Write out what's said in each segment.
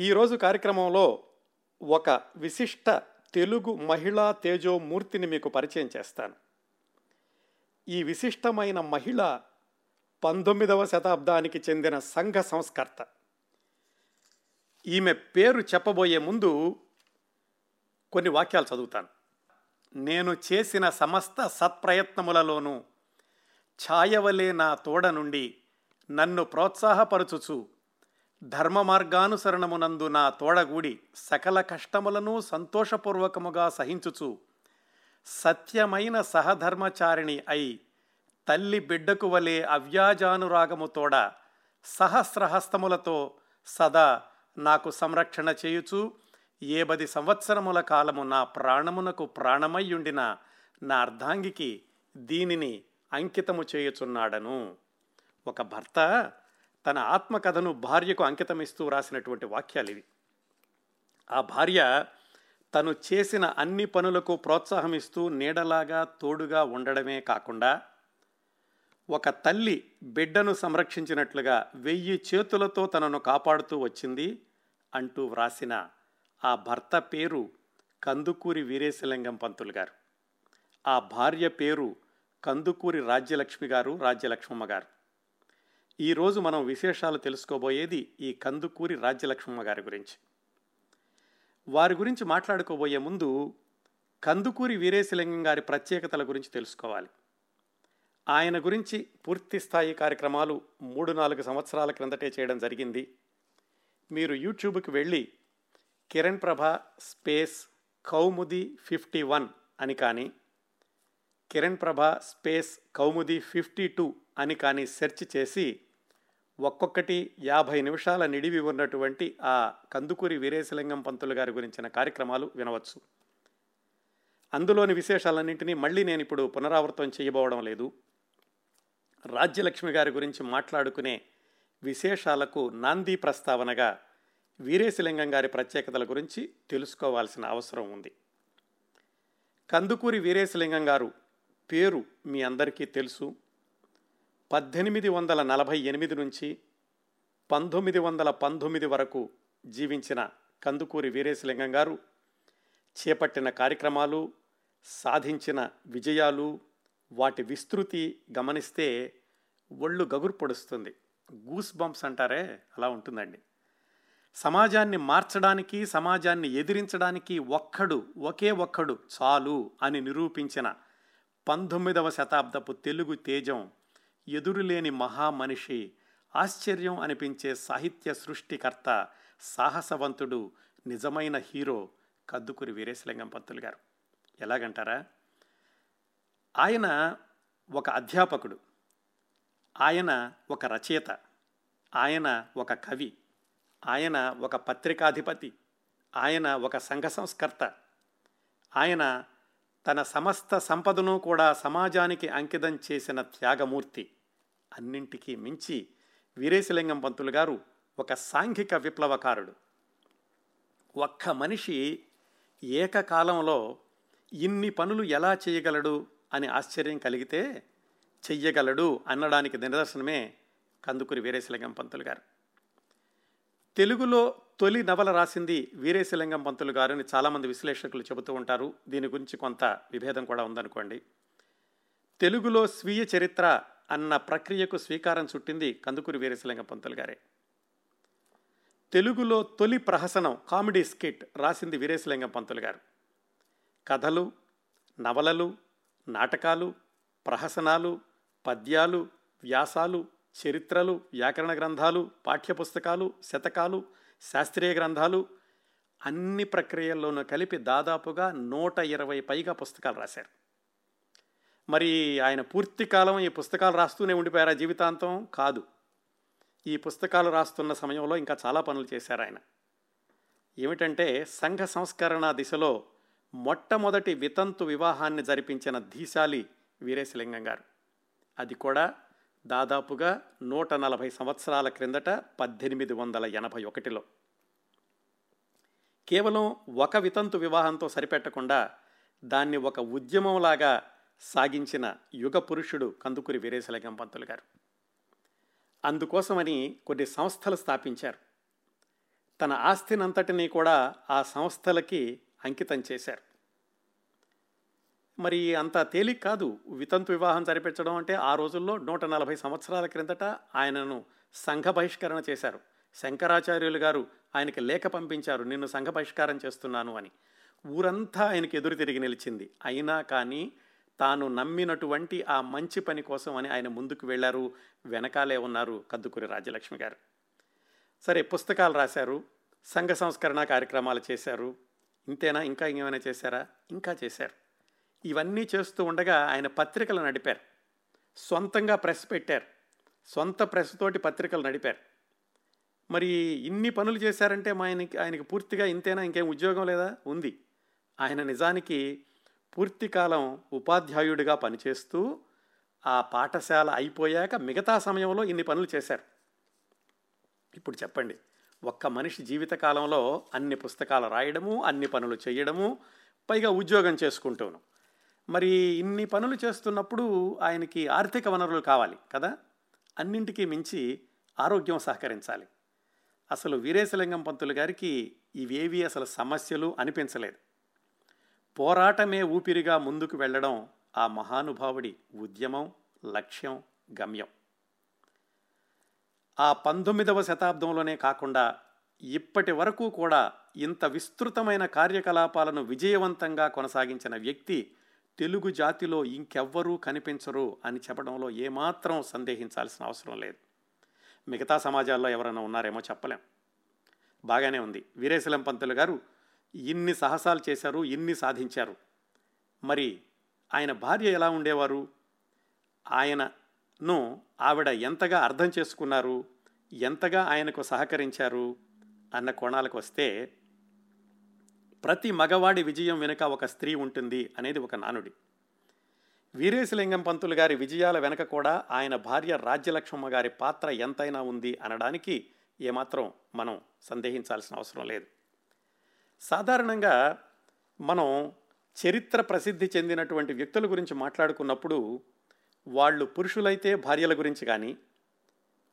ఈరోజు కార్యక్రమంలో ఒక విశిష్ట తెలుగు మహిళా తేజోమూర్తిని మీకు పరిచయం చేస్తాను. ఈ విశిష్టమైన మహిళ పంతొమ్మిదవ శతాబ్దానికి చెందిన సంఘ సంస్కర్త. ఈమె పేరు చెప్పబోయే ముందు కొన్ని వాక్యాలు చదువుతాను. నేను చేసిన సమస్త సత్ప్రయత్నములలోనూ ఛాయవలే నా తోడ నుండి నన్ను ప్రోత్సాహపరచుచు ధర్మ మార్గానుసరణమునందు నా తోడగూడి సకల కష్టములను సంతోషపూర్వకముగా సహించుచు. సత్యమైన సహధర్మచారిణి అయి తల్లి బిడ్డకు వలె అవ్యాజానురాగము తోడ సహస్రహస్తములతో సదా నాకు సంరక్షణ చేయుచు. ఏ పది సంవత్సరముల కాలము నా ప్రాణమునకు ప్రాణమయ్యుండిన నా అర్ధాంగికి దీనిని అంకితము చేయుచున్నాడను. ఒక భర్త తన ఆత్మకథను భార్యకు అంకితమిస్తూ రాసినటువంటి వాక్యాలు ఇవి. ఆ భార్య తను చేసిన అన్ని పనులకు ప్రోత్సాహం ఇస్తూ నీడలాగా తోడుగా ఉండడమే కాకుండా ఒక తల్లి బిడ్డను సంరక్షించినట్లుగా వెయ్యి చేతులతో తనను కాపాడుతూ వచ్చింది అంటూ వ్రాసిన ఆ భర్త పేరు కందుకూరి వీరేశలింగం పంతులు గారు. ఆ భార్య పేరు కందుకూరి రాజ్యలక్ష్మి గారు రాజ్యలక్ష్మమ్మ గారు. ఈరోజు మనం విశేషాలు తెలుసుకోబోయేది ఈ కందుకూరి రాజ్యలక్ష్మమ్మ గారి గురించి. వారి గురించి మాట్లాడుకోబోయే ముందు కందుకూరి వీరేశలింగం గారి ప్రత్యేకతల గురించి తెలుసుకోవాలి. ఆయన గురించి పూర్తి స్థాయి కార్యక్రమాలు మూడు నాలుగు సంవత్సరాల క్రిందటే చేయడం జరిగింది. మీరు యూట్యూబ్కి వెళ్ళి Kiran Prabha space Kaumudi fifty one అని కానీ Kiran Prabha space Kaumudi fifty two అని కానీ సెర్చ్ చేసి ఒక్కొక్కటి యాభై నిమిషాల నిడివి ఉన్నటువంటి ఆ కందుకూరి వీరేశలింగం పంతులు గారి గురించిన కార్యక్రమాలు వినవచ్చు. అందులోని విశేషాలన్నింటినీ మళ్ళీ నేను ఇప్పుడు పునరావృతం చేయబోవడం లేదు. రాజ్యలక్ష్మి గారి గురించి మాట్లాడుకునే విశేషాలకు నాంది ప్రస్తావనగా వీరేశలింగం గారి ప్రత్యేకతల గురించి తెలుసుకోవాల్సిన అవసరం ఉంది. కందుకూరి వీరేశలింగం గారు పేరు మీ అందరికీ తెలుసు. పద్దెనిమిది వందల నలభై ఎనిమిది నుంచి పంతొమ్మిది వందల పంతొమ్మిది వరకు జీవించిన కందుకూరి వీరేశలింగం గారు చేపట్టిన కార్యక్రమాలు సాధించిన విజయాలు వాటి విస్తృతి గమనిస్తే ఒళ్ళు గగురు పొడుస్తుంది. గూస్ బంప్స్ అంటారే అలా ఉంటుందండి. సమాజాన్ని మార్చడానికి సమాజాన్ని ఎదిరించడానికి ఒక్కడు ఒకే ఒక్కడు చాలు అని నిరూపించిన పంతొమ్మిదవ శతాబ్దపు తెలుగు తేజం ఎదురులేని మహామనిషి ఆశ్చర్యం అనిపించే సాహిత్య సృష్టికర్త సాహసవంతుడు నిజమైన హీరో కద్దుకూరి వీరేశలింగం పంతులు గారు. ఎలాగంటారా? ఆయన ఒక అధ్యాపకుడు ఆయన ఒక రచయిత ఆయన ఒక కవి ఆయన ఒక పత్రికాధిపతి ఆయన ఒక సంఘ సంస్కర్త ఆయన తన సమస్త సంపదను కూడా సమాజానికి అంకితం చేసిన త్యాగమూర్తి. అన్నింటికీ మించి వీరేశలింగం పంతులు గారు ఒక సాంఘిక విప్లవకారుడు. ఒక్క మనిషి ఏకకాలంలో ఇన్ని పనులు ఎలా చేయగలడు అని ఆశ్చర్యం కలిగితే చెయ్యగలడు అనడానికి నిదర్శనమే కందుకూరి వీరేశలింగం పంతులు గారు. తెలుగులో తొలి నవల రాసింది వీరేశలింగం పంతులు గారు అని చాలామంది విశ్లేషకులు చెబుతూ ఉంటారు. దీని గురించి కొంత విభేదం కూడా ఉందనుకోండి. తెలుగులో స్వీయ చరిత్ర అన్న ప్రక్రియకు స్వీకారం చుట్టింది కందుకూరి వీరేశలింగ పంతులు గారే. తెలుగులో తొలి ప్రహసనం కామెడీ స్కిట్ రాసింది వీరేశలింగ పంతులు గారు. కథలు నవలలు నాటకాలు ప్రహసనాలు పద్యాలు వ్యాసాలు చరిత్రలు వ్యాకరణ గ్రంథాలు పాఠ్యపుస్తకాలు శతకాలు శాస్త్రీయ గ్రంథాలు అన్ని ప్రక్రియల్లోనూ కలిపి దాదాపుగా నూట ఇరవై పైగా పుస్తకాలు రాశారు. మరి ఆయన పూర్తి కాలం ఈ పుస్తకాలు రాస్తూనే ఉండిపోయారా జీవితాంతం? కాదు. ఈ పుస్తకాలు రాస్తున్న సమయంలో ఇంకా చాలా పనులు చేశారు ఆయన. ఏమిటంటే సంఘ సంస్కరణ దిశలో మొట్టమొదటి వితంతు వివాహాన్ని జరిపించిన ధీశాలి వీరేశలింగం గారు. అది కూడా దాదాపుగా నూట నలభై సంవత్సరాల క్రిందట పద్దెనిమిది వందల ఎనభై ఒకటిలో. కేవలం ఒక వితంతు వివాహంతో సరిపెట్టకుండా దాన్ని ఒక ఉద్యమంలాగా సాగించిన యుగ పురుషుడు కందుకూరి వీరేశలింగం పంతులు గారు. అందుకోసమని కొన్ని సంస్థలు స్థాపించారు. తన ఆస్తినంతటినీ కూడా ఆ సంస్థలకి అంకితం చేశారు. మరి అంత తేలిక కాదు. వితంతు వివాహం జరిపించడం అంటే ఆ రోజుల్లో నూట నలభై సంవత్సరాల క్రిందట ఆయనను సంఘ బహిష్కరణ చేశారు. శంకరాచార్యులు గారు ఆయనకి లేఖ పంపించారు. నిన్ను సంఘ బహిష్కారం చేస్తున్నాను అని. ఊరంతా ఆయనకి ఎదురు తిరిగి నిలిచింది. అయినా కానీ తాను నమ్మినటువంటి ఆ మంచి పని కోసం అని ఆయన ముందుకు వెళ్ళారు. వెనకాలే ఉన్నారు కద్దుకూరి రాజ్యలక్ష్మి గారు. సరే పుస్తకాలు రాశారు సంఘ సంస్కరణ కార్యక్రమాలు చేశారు. ఇంతేనా? ఇంకా ఇంకేమైనా చేశారా? ఇంకా చేశారు. ఇవన్నీ చేస్తూ ఉండగా ఆయన పత్రికలు నడిపారు. సొంతంగా ప్రెస్ పెట్టారు. సొంత ప్రెస్ తోటి పత్రికలు నడిపారు. మరి ఇన్ని పనులు చేశారంటే మా ఆయనకి ఆయనకి పూర్తిగా ఇంతేనా? ఇంకేం ఉద్యోగం లేదా? ఉంది. ఆయన నిజానికి పూర్తికాలం ఉపాధ్యాయుడిగా పనిచేస్తూ ఆ పాఠశాల అయిపోయాక మిగతా సమయంలో ఇన్ని పనులు చేశారు. ఇప్పుడు చెప్పండి ఒక్క మనిషి జీవితకాలంలో అన్ని పుస్తకాలు రాయడము అన్ని పనులు చేయడము పైగా ఉద్యోగం చేసుకుంటూను. మరి ఇన్ని పనులు చేస్తున్నప్పుడు ఆయనకి ఆర్థిక వనరులు కావాలి కదా? అన్నింటికీ మించి ఆరోగ్యం సహకరించాలి. అసలు వీరేశలింగం పంతులు గారికి ఇవేవి అసలు సమస్యలు అనిపించలేదు. పోరాటమే ఊపిరిగా ముందుకు వెళ్ళడం ఆ మహానుభావుడి ఉద్యమం లక్ష్యం గమ్యం. ఆ పంతొమ్మిదవ శతాబ్దంలోనే కాకుండా ఇప్పటి వరకు కూడా ఇంత విస్తృతమైన కార్యకలాపాలను విజయవంతంగా కొనసాగించిన వ్యక్తి తెలుగు జాతిలో ఇంకెవ్వరూ కనిపించరు అని చెప్పడంలో ఏమాత్రం సందేహించాల్సిన అవసరం లేదు. మిగతా సమాజాల్లో ఎవరైనా ఉన్నారేమో చెప్పలేం. బాగానే ఉంది. వీరేశలం పంతులు గారు ఇన్ని సాహసాలు చేశారు ఇన్ని సాధించారు. మరి ఆయన భార్య ఎలా ఉండేవారు? ఆయనను ఆవిడ ఎంతగా అర్థం చేసుకున్నారు? ఎంతగా ఆయనకు సహకరించారు? అన్న కోణాలకు వస్తే ప్రతి మగవాడి విజయం వెనుక ఒక స్త్రీ ఉంటుంది అనేది ఒక నానుడి. వీరేశలింగం పంతులు గారి విజయాల వెనక కూడా ఆయన భార్య రాజ్యలక్ష్మమ్మ గారి పాత్ర ఎంతైనా ఉంది అనడానికి ఏమాత్రం మనం సందేహించాల్సిన అవసరం లేదు. సాధారణంగా మనం చరిత్ర ప్రసిద్ధి చెందినటువంటి వ్యక్తుల గురించి మాట్లాడుకున్నప్పుడు వాళ్ళు పురుషులైతే భార్యల గురించి కానీ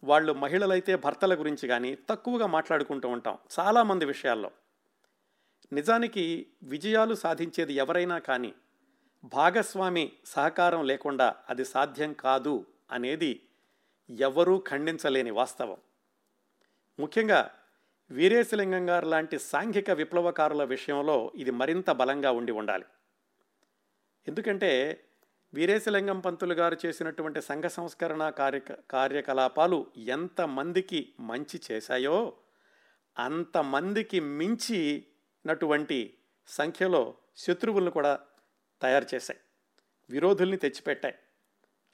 వాళ్ళు మహిళలైతే భర్తల గురించి కానీ తక్కువగా మాట్లాడుకుంటూ ఉంటాం చాలామంది విషయాల్లో. నిజానికి విజయాలు సాధించేది ఎవరైనా కానీ భాగస్వామి సహకారం లేకుండా అది సాధ్యం కాదు అనేది ఎవరూ ఖండించలేని వాస్తవం. ముఖ్యంగా వీరేశలింగం గారు లాంటి సాంఘిక విప్లవకారుల విషయంలో ఇది మరింత బలంగా ఉండి ఉండాలి. ఎందుకంటే వీరేశలింగం పంతులు గారు చేసినటువంటి సంఘ సంస్కరణ కార్య కార్యకలాపాలు ఎంతమందికి మంచి చేశాయో అంతమందికి మించినటువంటి సంఖ్యలో శత్రువులను కూడా తయారు చేశాయి. విరోధుల్ని తెచ్చిపెట్టాయి.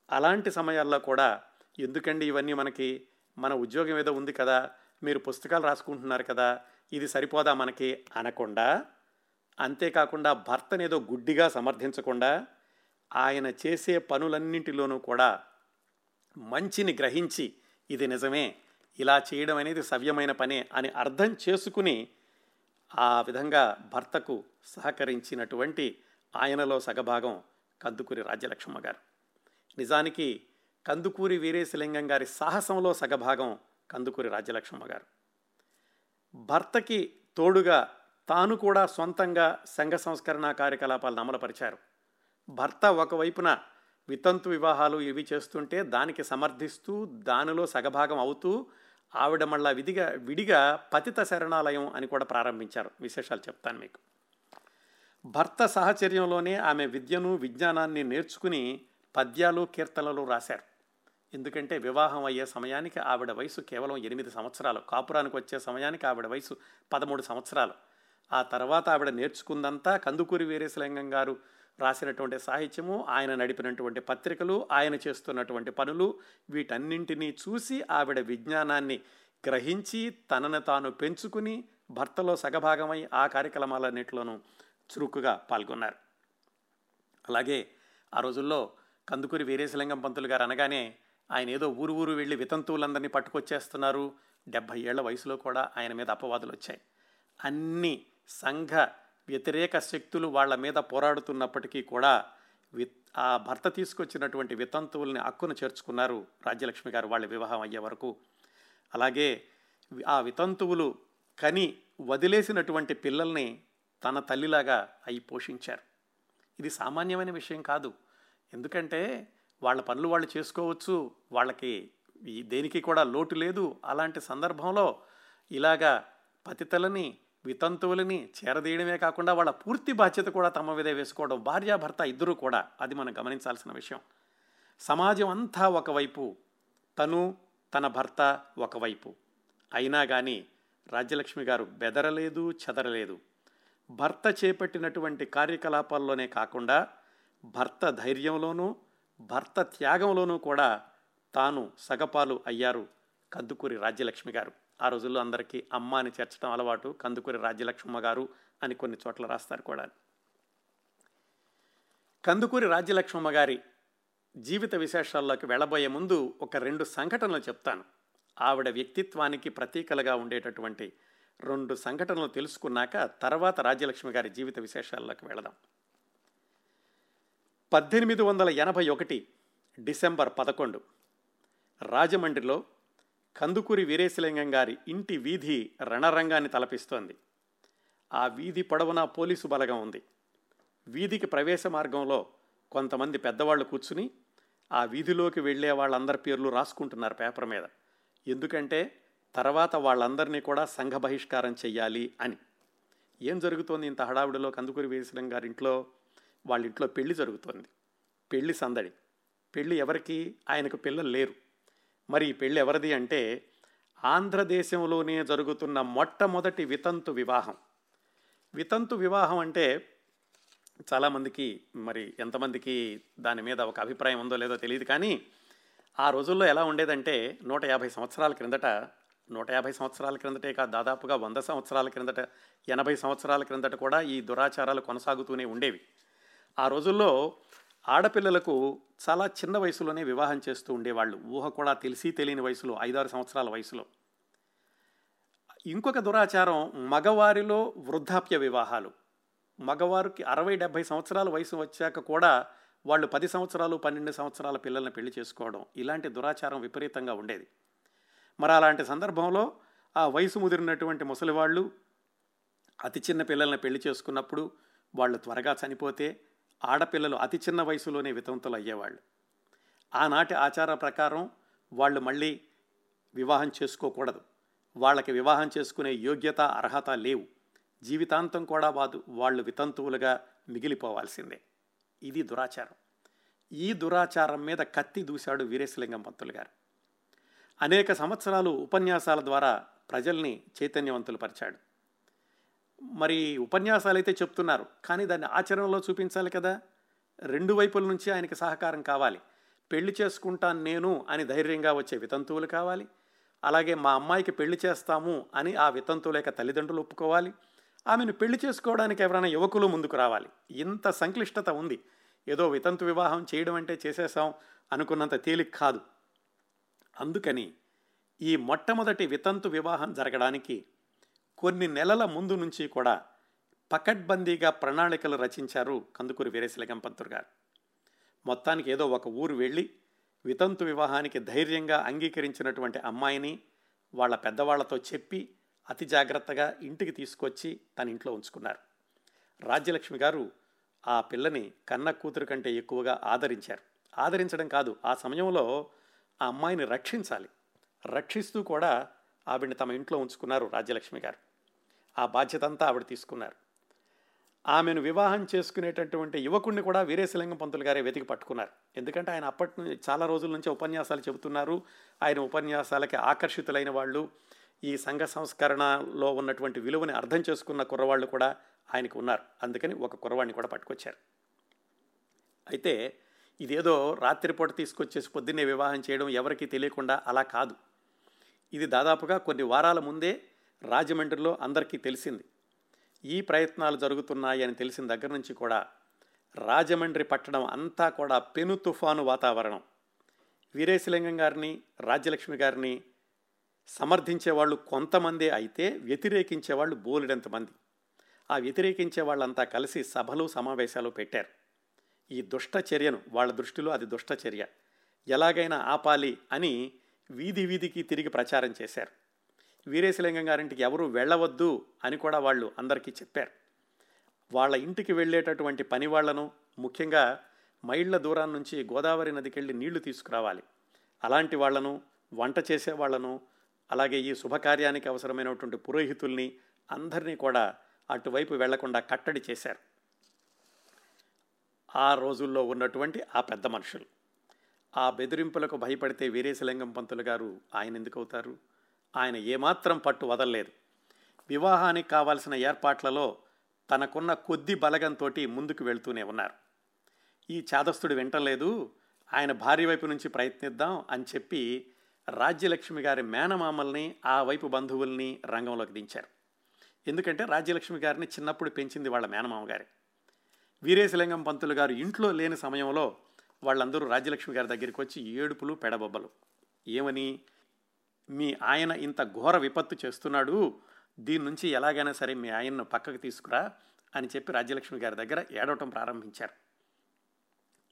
అలాంటి సమయాల్లో కూడా ఎందుకండి ఇవన్నీ మనకి మన ఉద్యోగం ఏదో ఉంది కదా మీరు పుస్తకాలు రాసుకుంటున్నారు కదా ఇది సరిపోదా మనకి అనకుండా? అంతేకాకుండా భర్తనేదో గుడ్డిగా సమర్థించకుండా ఆయన చేసే పనులన్నింటిలోనూ కూడా మంచిని గ్రహించి ఇది నిజమే ఇలా చేయడం అనేది సవ్యమైన పనే అని అర్థం చేసుకుని ఆ విధంగా భర్తకు సహకరించినటువంటి ఆయనలో సగభాగం కందుకూరి రాజ్యలక్ష్మ గారు. నిజానికి కందుకూరి వీరేశలింగం గారి సాహసంలో సగభాగం కందుకూరి రాజ్యలక్ష్మమ్మ గారు. భర్తకి తోడుగా తాను కూడా సొంతంగా సంఘ సంస్కరణ కార్యకలాపాలను అమలుపరిచారు. భర్త ఒకవైపున వితంతు వివాహాలు ఇవి చేస్తుంటే దానికి సమర్థిస్తూ దానిలో సగభాగం అవుతూ ఆవిడ మళ్ళా విధిగా విడిగా పతిత శరణాలయం అని కూడా ప్రారంభించారు. విశేషాలు చెప్తాను మీకు. భర్త సాహచర్యంలోనే ఆమె విద్యను విజ్ఞానాన్ని నేర్చుకుని పద్యాలు కీర్తనలు రాశారు. ఎందుకంటే వివాహం అయ్యే సమయానికి ఆవిడ వయసు కేవలం ఎనిమిది సంవత్సరాలు. కాపురానికి వచ్చే సమయానికి ఆవిడ వయసు పదమూడు సంవత్సరాలు. ఆ తర్వాత ఆవిడ నేర్చుకుందంతా కందుకూరి వీరేశలింగం గారు రాసినటువంటి సాహిత్యము ఆయన నడిపినటువంటి పత్రికలు ఆయన చేస్తున్నటువంటి పనులు వీటన్నింటినీ చూసి ఆవిడ విజ్ఞానాన్ని గ్రహించి తనను తాను పెంచుకుని భర్తలో సగభాగమై ఆ కార్యక్రమాలన్నింటిలోనూ చురుకుగా పాల్గొన్నారు. అలాగే ఆ రోజుల్లో కందుకూరి వీరేశలింగం పంతులు గారు అనగానే ఆయన ఏదో ఊరు ఊరు వెళ్ళి వితంతువులందరినీ పట్టుకొచ్చేస్తున్నారు. డెబ్భై ఏళ్ళ వయసులో కూడా ఆయన మీద అపవాదులు వచ్చాయి. అన్ని సంఘ వ్యతిరేక శక్తులు వాళ్ళ మీద పోరాడుతున్నప్పటికీ కూడా వి ఆ భర్త తీసుకొచ్చినటువంటి వితంతువుల్ని అక్కును చేర్చుకున్నారు రాజ్యలక్ష్మి గారు వాళ్ళ వివాహం అయ్యే వరకు. అలాగే ఆ వితంతువులు కని వదిలేసినటువంటి పిల్లల్ని తన తల్లిలాగా అయి పోషించారు. ఇది సామాన్యమైన విషయం కాదు. ఎందుకంటే వాళ్ళ పనులు వాళ్ళు చేసుకోవచ్చు వాళ్ళకి దేనికి కూడా లోటు లేదు. అలాంటి సందర్భంలో ఇలాగా పతితలని వితంతువులని చేరదీయడమే కాకుండా వాళ్ళ పూర్తి బాధ్యత కూడా తమ మీదే వేసుకోవడం భార్యాభర్త ఇద్దరూ కూడా అది మనం గమనించాల్సిన విషయం. సమాజం అంతా ఒకవైపు తను తన భర్త ఒకవైపు. అయినా కానీ రాజ్యలక్ష్మి గారు బెదరలేదు చెదరలేదు. భర్త చేపట్టినటువంటి కార్యకలాపాల్లోనే కాకుండా భర్త ధైర్యంలోనూ భర్త త్యాగంలోనూ కూడా తాను సగపాలు అయ్యారు కందుకూరి రాజ్యలక్ష్మి గారు. ఆ రోజుల్లో అందరికీ అమ్మ అని చేర్చడం అలవాటు కందుకూరి రాజ్యలక్ష్మమ్మ గారు అని కొన్ని చోట్ల రాస్తారు కూడా. కందుకూరి రాజ్యలక్ష్మమ్మ గారి జీవిత విశేషాల్లోకి వెళ్ళబోయే ముందు ఒక రెండు సంఘటనలు చెప్తాను. ఆవిడ వ్యక్తిత్వానికి ప్రతీకలుగా ఉండేటటువంటి రెండు సంఘటనలు తెలుసుకున్నాక తర్వాత రాజ్యలక్ష్మి గారి జీవిత విశేషాల్లోకి వెళదాం. పద్దెనిమిది వందల ఎనభై ఒకటి డిసెంబర్ పదకొండు రాజమండ్రిలో కందుకూరి వీరేశలింగం గారి ఇంటి వీధి రణరంగాన్ని తలపిస్తోంది. ఆ వీధి పొడవునా పోలీసు బలగం ఉంది. వీధికి ప్రవేశ మార్గంలో కొంతమంది పెద్దవాళ్ళు కూర్చుని ఆ వీధిలోకి వెళ్ళే వాళ్ళందరి పేర్లు రాసుకుంటున్నారు పేపర్ మీద. ఎందుకంటే తర్వాత వాళ్ళందరినీ కూడా సంఘ బహిష్కారం చెయ్యాలి అని. ఏం జరుగుతోంది ఇంత హడావిడిలో కందుకూరి వీరేశలింగం గారి ఇంట్లో? వాళ్ళ ఇంట్లో పెళ్ళి జరుగుతోంది. పెళ్ళి సందడి. పెళ్ళి ఎవరికి ఆయనకు పిల్లలు లేరు. మరి ఈ పెళ్ళి ఎవరిది అంటే ఆంధ్రదేశంలోనే జరుగుతున్న మొట్టమొదటి వితంతు వివాహం. వితంతు వివాహం అంటే చాలామందికి మరి ఎంతమందికి దాని మీద ఒక అభిప్రాయం ఉందో లేదో తెలియదు కానీ ఆ రోజుల్లో ఎలా ఉండేదంటే నూట యాభై సంవత్సరాల క్రిందట నూట యాభై సంవత్సరాల క్రిందటే కాదు దాదాపుగా వంద సంవత్సరాల క్రిందట ఎనభై సంవత్సరాల క్రిందట కూడా ఈ దురాచారాలు కొనసాగుతూనే ఉండేవి. ఆ రోజుల్లో ఆడపిల్లలకు చాలా చిన్న వయసులోనే వివాహం చేస్తూ ఉండేవాళ్ళు. ఊహ కూడా తెలిసి తెలియని వయసులో ఐదారు సంవత్సరాల వయసులో. ఇంకొక దురాచారం మగవారిలో వృద్ధాప్య వివాహాలు. మగవారికి అరవై డెబ్భై సంవత్సరాల వయసు వచ్చాక కూడా వాళ్ళు పది సంవత్సరాలు పన్నెండు సంవత్సరాల పిల్లల్ని పెళ్ళి చేసుకోవడం ఇలాంటి దురాచారం విపరీతంగా ఉండేది. మరి అలాంటి సందర్భంలో ఆ వయసు ముదిరినటువంటి ముసలివాళ్ళు అతి చిన్న పిల్లల్ని పెళ్ళి చేసుకున్నప్పుడు వాళ్ళు త్వరగా చనిపోతే ఆడపిల్లలు అతి చిన్న వయసులోనే వితంతులు అయ్యేవాళ్ళు ఆనాటి ఆచార ప్రకారం వాళ్ళు మళ్ళీ వివాహం చేసుకోకూడదు. వాళ్ళకి వివాహం చేసుకునే యోగ్యత అర్హత లేవు. జీవితాంతం కూడా వాదు వాళ్ళు వితంతువులుగా మిగిలిపోవాల్సిందే. ఇది దురాచారం. ఈ దురాచారం మీద కత్తి దూశాడు వీరేశలింగం పంతులు గారు. అనేక సంవత్సరాలు ఉపన్యాసాల ద్వారా ప్రజల్ని చైతన్యవంతులు పరిచాడు. మరి ఉపన్యాసాలు అయితే చెప్తున్నారు. కానీ దాన్ని ఆచరణలో చూపించాలి కదా? రెండు వైపుల నుంచి ఆయనకి సహకారం కావాలి. పెళ్ళి చేసుకుంటాను నేను అని ధైర్యంగా వచ్చే వితంతువులు కావాలి. అలాగే మా అమ్మాయికి పెళ్ళి చేస్తాము అని ఆ వితంతువుల యొక్క తల్లిదండ్రులు ఒప్పుకోవాలి. ఆమెను పెళ్ళి చేసుకోవడానికి ఎవరైనా యువకులు ముందుకు రావాలి. ఇంత సంక్లిష్టత ఉంది. ఏదో వితంతు వివాహం చేయడం అంటే చేసేసాం అనుకున్నంత తేలిక కాదు. అందుకని ఈ మొట్టమొదటి వితంతు వివాహం జరగడానికి కొన్ని నెలల ముందు నుంచి కూడా పకడ్బందీగా ప్రణాళికలు రచించారు కందుకూరి వీరేశలింగం పంతులు గారు. మొత్తానికి ఏదో ఒక ఊరు వెళ్ళి వితంతు వివాహానికి ధైర్యంగా అంగీకరించినటువంటి అమ్మాయిని వాళ్ళ పెద్దవాళ్ళతో చెప్పి అతి జాగ్రత్తగా ఇంటికి తీసుకొచ్చి తన ఇంట్లో ఉంచుకున్నారు. రాజ్యలక్ష్మి గారు ఆ పిల్లని కన్న కూతురు కంటే ఎక్కువగా ఆదరించారు. ఆదరించడం కాదు ఆ సమయంలో ఆ అమ్మాయిని రక్షించాలి. రక్షిస్తూ కూడా ఆవిడని తమ ఇంట్లో ఉంచుకున్నారు రాజ్యలక్ష్మి గారు. ఆ బాధ్యత అంతా ఆవిడ తీసుకున్నారు. ఆమెను వివాహం చేసుకునేటటువంటి యువకుడిని కూడా వీరేశలింగం పంతులు గారే వెతికి పట్టుకున్నారు. ఎందుకంటే ఆయన అప్పటి నుంచి చాలా రోజుల నుంచి ఉపన్యాసాలు చెబుతున్నారు. ఆయన ఉపన్యాసాలకి ఆకర్షితులైన వాళ్ళు ఈ సంఘ సంస్కరణలో ఉన్నటువంటి విలువని అర్థం చేసుకున్న కుర్రవాళ్ళు కూడా ఆయనకు ఉన్నారు. అందుకని ఒక కుర్రవాడిని కూడా పట్టుకొచ్చారు. అయితే ఇదేదో రాత్రిపూట తీసుకొచ్చేసి పొద్దున్నే వివాహం చేయడం ఎవరికీ తెలియకుండా అలా కాదు. ఇది దాదాపుగా కొన్ని వారాల ముందే రాజమండ్రిలో అందరికీ తెలిసింది. ఈ ప్రయత్నాలు జరుగుతున్నాయని తెలిసిన దగ్గర నుంచి కూడా రాజమండ్రి పట్టణం అంతా కూడా పెను తుఫాను వాతావరణం. వీరేశలింగం గారిని రాజ్యలక్ష్మి గారిని సమర్థించే వాళ్ళు కొంతమందే అయితే వ్యతిరేకించే వాళ్ళు బోలెడంతమంది. ఆ వ్యతిరేకించే వాళ్ళంతా కలిసి సభలు సమావేశాలు పెట్టారు. ఈ దుష్ట చర్యను వాళ్ళ దృష్టిలో అది దుష్టచర్య ఎలాగైనా ఆపాలి అని వీధి వీధికి తిరిగి ప్రచారం చేశారు. వీరేశలింగం గారింటికి ఎవరు వెళ్ళవద్దు అని కూడా వాళ్ళు అందరికీ చెప్పారు. వాళ్ళ ఇంటికి వెళ్ళేటటువంటి పని వాళ్ళను ముఖ్యంగా మైళ్ళ దూరం నుంచి గోదావరి నదికి వెళ్ళి నీళ్ళు తీసుకురావాలి. అలాంటి వాళ్ళను వంట చేసే వాళ్ళను అలాగే ఈ శుభకార్యానికి అవసరమైనటువంటి పురోహితుల్ని అందరినీ కూడా అటువైపు వెళ్ళకుండా కట్టడి చేశారు. ఆ రోజుల్లో ఉన్నటువంటి ఆ పెద్ద మనుషులు. ఆ బెదిరింపులకు భయపడితే వీరేశలింగం పంతులు గారు ఆయన ఎందుకు అవుతారు ఆయన ఏమాత్రం పట్టు వదలలేదు. వివాహానికి కావాల్సిన ఏర్పాట్లలో తనకున్న కొద్ది బలగంతో ముందుకు వెళ్తూనే ఉన్నారు. ఈ చాదస్తుడు వింటలేదు ఆయన భార్య వైపు నుంచి ప్రయత్నిద్దాం అని చెప్పి రాజ్యలక్ష్మి గారి మేనమామల్ని ఆ వైపు బంధువుల్ని రంగంలోకి దించారు. ఎందుకంటే రాజ్యలక్ష్మి గారిని చిన్నప్పుడు పెంచింది వాళ్ళ మేనమామ గారి వీరేశలింగం పంతులు గారు ఇంట్లో లేని సమయంలో వాళ్ళందరూ రాజ్యలక్ష్మి గారి దగ్గరికి వచ్చి ఏడుపులు పెడబొబ్బలు. ఏమని? మీ ఆయన ఇంత ఘోర విపత్తు చేస్తున్నాడు దీని నుంచి ఎలాగైనా సరే మీ ఆయన్ను పక్కకు తీసుకురా అని చెప్పి రాజ్యలక్ష్మి గారి దగ్గర ఏడవటం ప్రారంభించారు.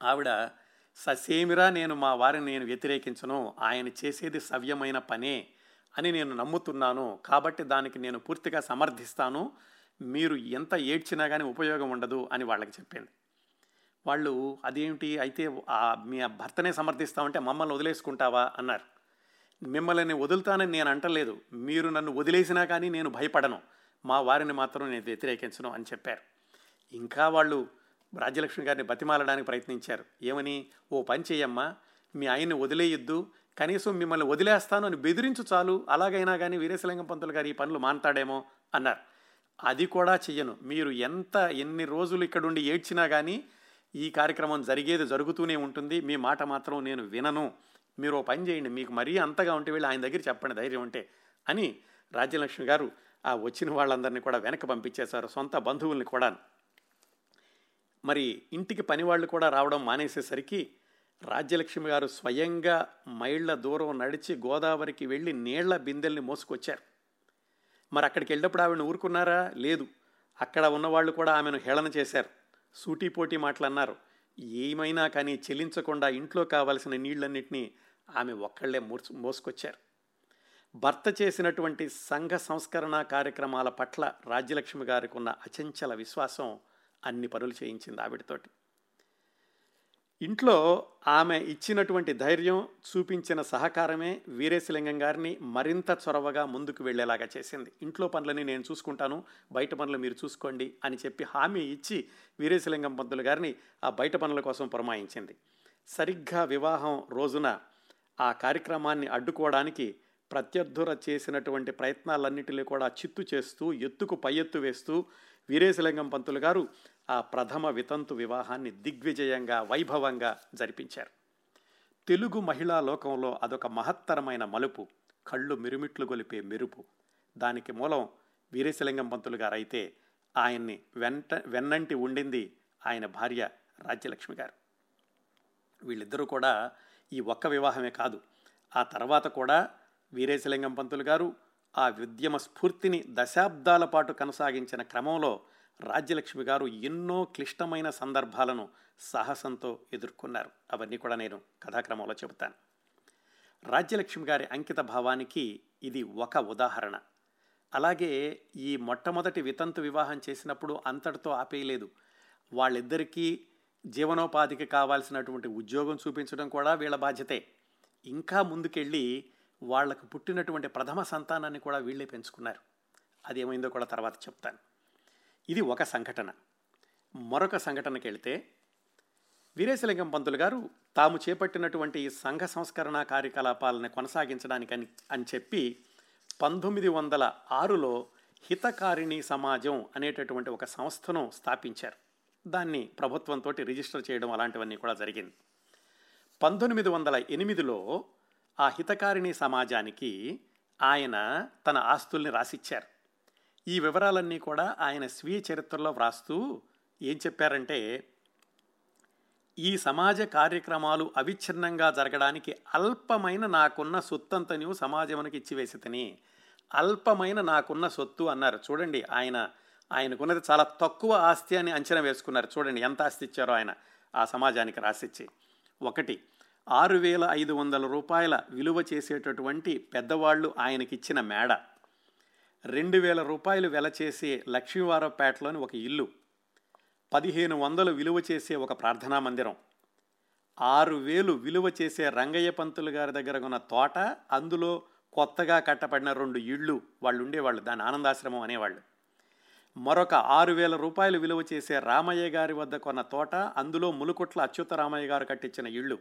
ఆవిడ ససేమిరా నేను మా వారిని నేను వ్యతిరేకించను ఆయన చేసేది సవ్యమైన పనే అని నేను నమ్ముతున్నాను కాబట్టి దానికి నేను పూర్తిగా సమర్థిస్తాను మీరు ఎంత ఏడ్చినా కానీ ఉపయోగం ఉండదు అని వాళ్ళకి చెప్పింది. వాళ్ళు అదేమిటి అయితే మీ భర్తనే సమర్థిస్తామంటే మమ్మల్ని వదిలేసుకుంటావా? అన్నారు. మిమ్మల్ని వదులుతానని నేను అంటలేదు. మీరు నన్ను వదిలేసినా కానీ నేను భయపడను. మా వారిని మాత్రం నేను వ్యతిరేకించను అని చెప్పారు. ఇంకా వాళ్ళు రాజ్యలక్ష్మి గారిని బతిమాలడానికి ప్రయత్నించారు. ఏమని? ఓ పని చేయమ్మా మీ ఆయన్ని వదిలేయొద్దు. కనీసం మిమ్మల్ని వదిలేస్తాను అని బెదిరించు చాలు. అలాగైనా కానీ వీరేశలింగం పంతులు గారు ఈ పనులు మానతాడేమో అన్నారు. అది కూడా చెయ్యను. మీరు ఎంత ఎన్ని రోజులు ఇక్కడుండి ఏడ్చినా కానీ ఈ కార్యక్రమం జరిగేది జరుగుతూనే ఉంటుంది. మీ మాట మాత్రం నేను వినను. మీరు ఓ పని చేయండి మీకు మరీ అంతగా ఉంటే వెళ్ళి ఆయన దగ్గర చెప్పండి ధైర్యం ఉంటే అని రాజ్యలక్ష్మి గారు ఆ వచ్చిన వాళ్ళందరినీ కూడా వెనక్కి పంపించేశారు సొంత బంధువుల్ని కూడా. మరి ఇంటికి పనివాళ్ళు కూడా రావడం మానేసేసరికి రాజ్యలక్ష్మి గారు స్వయంగా మైళ్ళ దూరం నడిచి గోదావరికి వెళ్ళి నీళ్ళ బిందెల్ని మోసుకొచ్చారు. మరి అక్కడికి వెళ్ళినప్పుడు ఆవిడని ఊరుకున్నారా? లేదు. అక్కడ ఉన్నవాళ్ళు కూడా ఆమెను హేళన చేశారు. సూటిపోటీ మాటలన్నారు. ఏమైనా కానీ చెల్లించకుండా ఇంట్లో కావలసిన నీళ్ళన్నింటినీ ఆమె ఒక్కళ్ళే మోసు మోసుకొచ్చారు. భర్త చేసినటువంటి సంఘ సంస్కరణ కార్యక్రమాల పట్ల రాజ్యలక్ష్మి గారికి ఉన్న అచంచల విశ్వాసం అన్ని పనులు చేయించింది ఆవిడతోటి. ఇంట్లో ఆమె ఇచ్చినటువంటి ధైర్యం చూపించిన సహకారమే వీరేశలింగం గారిని మరింత చొరవగా ముందుకు వెళ్ళేలాగా చేసింది. ఇంట్లో పనులని నేను చూసుకుంటాను బయట పనులు మీరు చూసుకోండి అని చెప్పి హామీ ఇచ్చి వీరేశలింగం పంతులు గారిని ఆ బయట పనుల కోసం పురమాయించింది. సరిగ్గా వివాహం రోజున ఆ కార్యక్రమాన్ని అడ్డుకోవడానికి ప్రత్యర్థుర చేసినటువంటి ప్రయత్నాలన్నింటినీ కూడా చిత్తు చేస్తూ ఎత్తుకు పై ఎత్తు వేస్తూ వీరేశలింగం పంతులు గారు ఆ ప్రథమ వితంతు వివాహాన్ని దిగ్విజయంగా వైభవంగా జరిపించారు. తెలుగు మహిళా లోకంలో అదొక మహత్తరమైన మలుపు. కళ్ళు మిరుమిట్లు గొలిపే మెరుపు. దానికి మూలం వీరేశలింగం పంతులు గారైతే ఆయన్ని వెంట వెన్నంటి ఉండింది ఆయన భార్య రాజ్యలక్ష్మి గారు. వీళ్ళిద్దరూ కూడా ఈ ఒక్క వివాహమే కాదు ఆ తర్వాత కూడా వీరేశలింగం పంతులు గారు ఆ ఉద్యమ స్ఫూర్తిని దశాబ్దాల పాటు కొనసాగించిన క్రమంలో రాజ్యలక్ష్మి గారు ఎన్నో క్లిష్టమైన సందర్భాలను సాహసంతో ఎదుర్కొన్నారు. అవన్నీ కూడా నేను కథాక్రమంలో చెబుతాను. రాజ్యలక్ష్మి గారి అంకిత భావానికి ఇది ఒక ఉదాహరణ. అలాగే ఈ మొట్టమొదటి వితంతు వివాహం చేసినప్పుడు అంతటితో ఆపేయలేదు. వాళ్ళిద్దరికీ జీవనోపాధికి కావాల్సినటువంటి ఉద్యోగం చూపించడం కూడా వీళ్ళ బాధ్యతే. ఇంకా ముందుకెళ్ళి వాళ్ళకు పుట్టినటువంటి ప్రథమ సంతానాన్ని కూడా వీళ్ళే పెంచుకున్నారు. అది ఏమైందో కూడా తర్వాత చెప్తాను. ఇది ఒక సంఘటన. మరొక సంఘటనకి వెళితే వీరేశలింగం పంతులు గారు తాము చేపట్టినటువంటి సంఘ సంస్కరణ కార్యకలాపాలను కొనసాగించడానికి అని అని చెప్పి పంతొమ్మిది వందల ఆరులో హితకారిణి సమాజం అనేటటువంటి ఒక సంస్థను స్థాపించారు. దాన్ని ప్రభుత్వంతో రిజిస్టర్ చేయడం అలాంటివన్నీ కూడా జరిగింది. పంతొమ్మిది వందల ఎనిమిదిలో ఆ హితకారిణి సమాజానికి ఆయన తన ఆస్తుల్ని రాసిచ్చారు. ఈ వివరాలన్నీ కూడా ఆయన స్వీయ చరిత్రలో వ్రాస్తూ ఏం చెప్పారంటే ఈ సమాజ కార్యక్రమాలు అవిచ్ఛిన్నంగా జరగడానికి అల్పమైన నాకున్న సొత్తంత నీవు సమాజమునికి ఇచ్చివేసి తిని అల్పమైన నాకున్న సొత్తు అన్నారు. చూడండి ఆయన ఆయనకున్నది చాలా తక్కువ ఆస్తి అని అంచనా వేసుకున్నారు. చూడండి ఎంత ఆస్తి ఇచ్చారో ఆయన ఆ సమాజానికి రాసిచ్చి. ఒకటి ఆరు వేల ఐదు వందల రూపాయల విలువ చేసేటటువంటి పెద్దవాళ్ళు ఆయనకిచ్చిన మేడ. రెండు వేల రూపాయలు వెల చేసే లక్ష్మీవారపేటలోని ఒక ఇల్లు. పదిహేను వందలు విలువ చేసే ఒక ప్రార్థనా మందిరం. ఆరు వేలు విలువ చేసే రంగయ్య పంతులు గారి దగ్గర ఉన్న తోట అందులో కొత్తగా కట్టబడిన రెండు ఇళ్ళు. వాళ్ళు ఉండేవాళ్ళు దాని ఆనందాశ్రమం అనేవాళ్ళు. మరొక ఆరు వేల రూపాయలు విలువ చేసే రామయ్య గారి వద్ద కొన్న తోట అందులో ములుకుట్ల అచ్యుత రామయ్య గారు కట్టించిన ఇళ్ళు.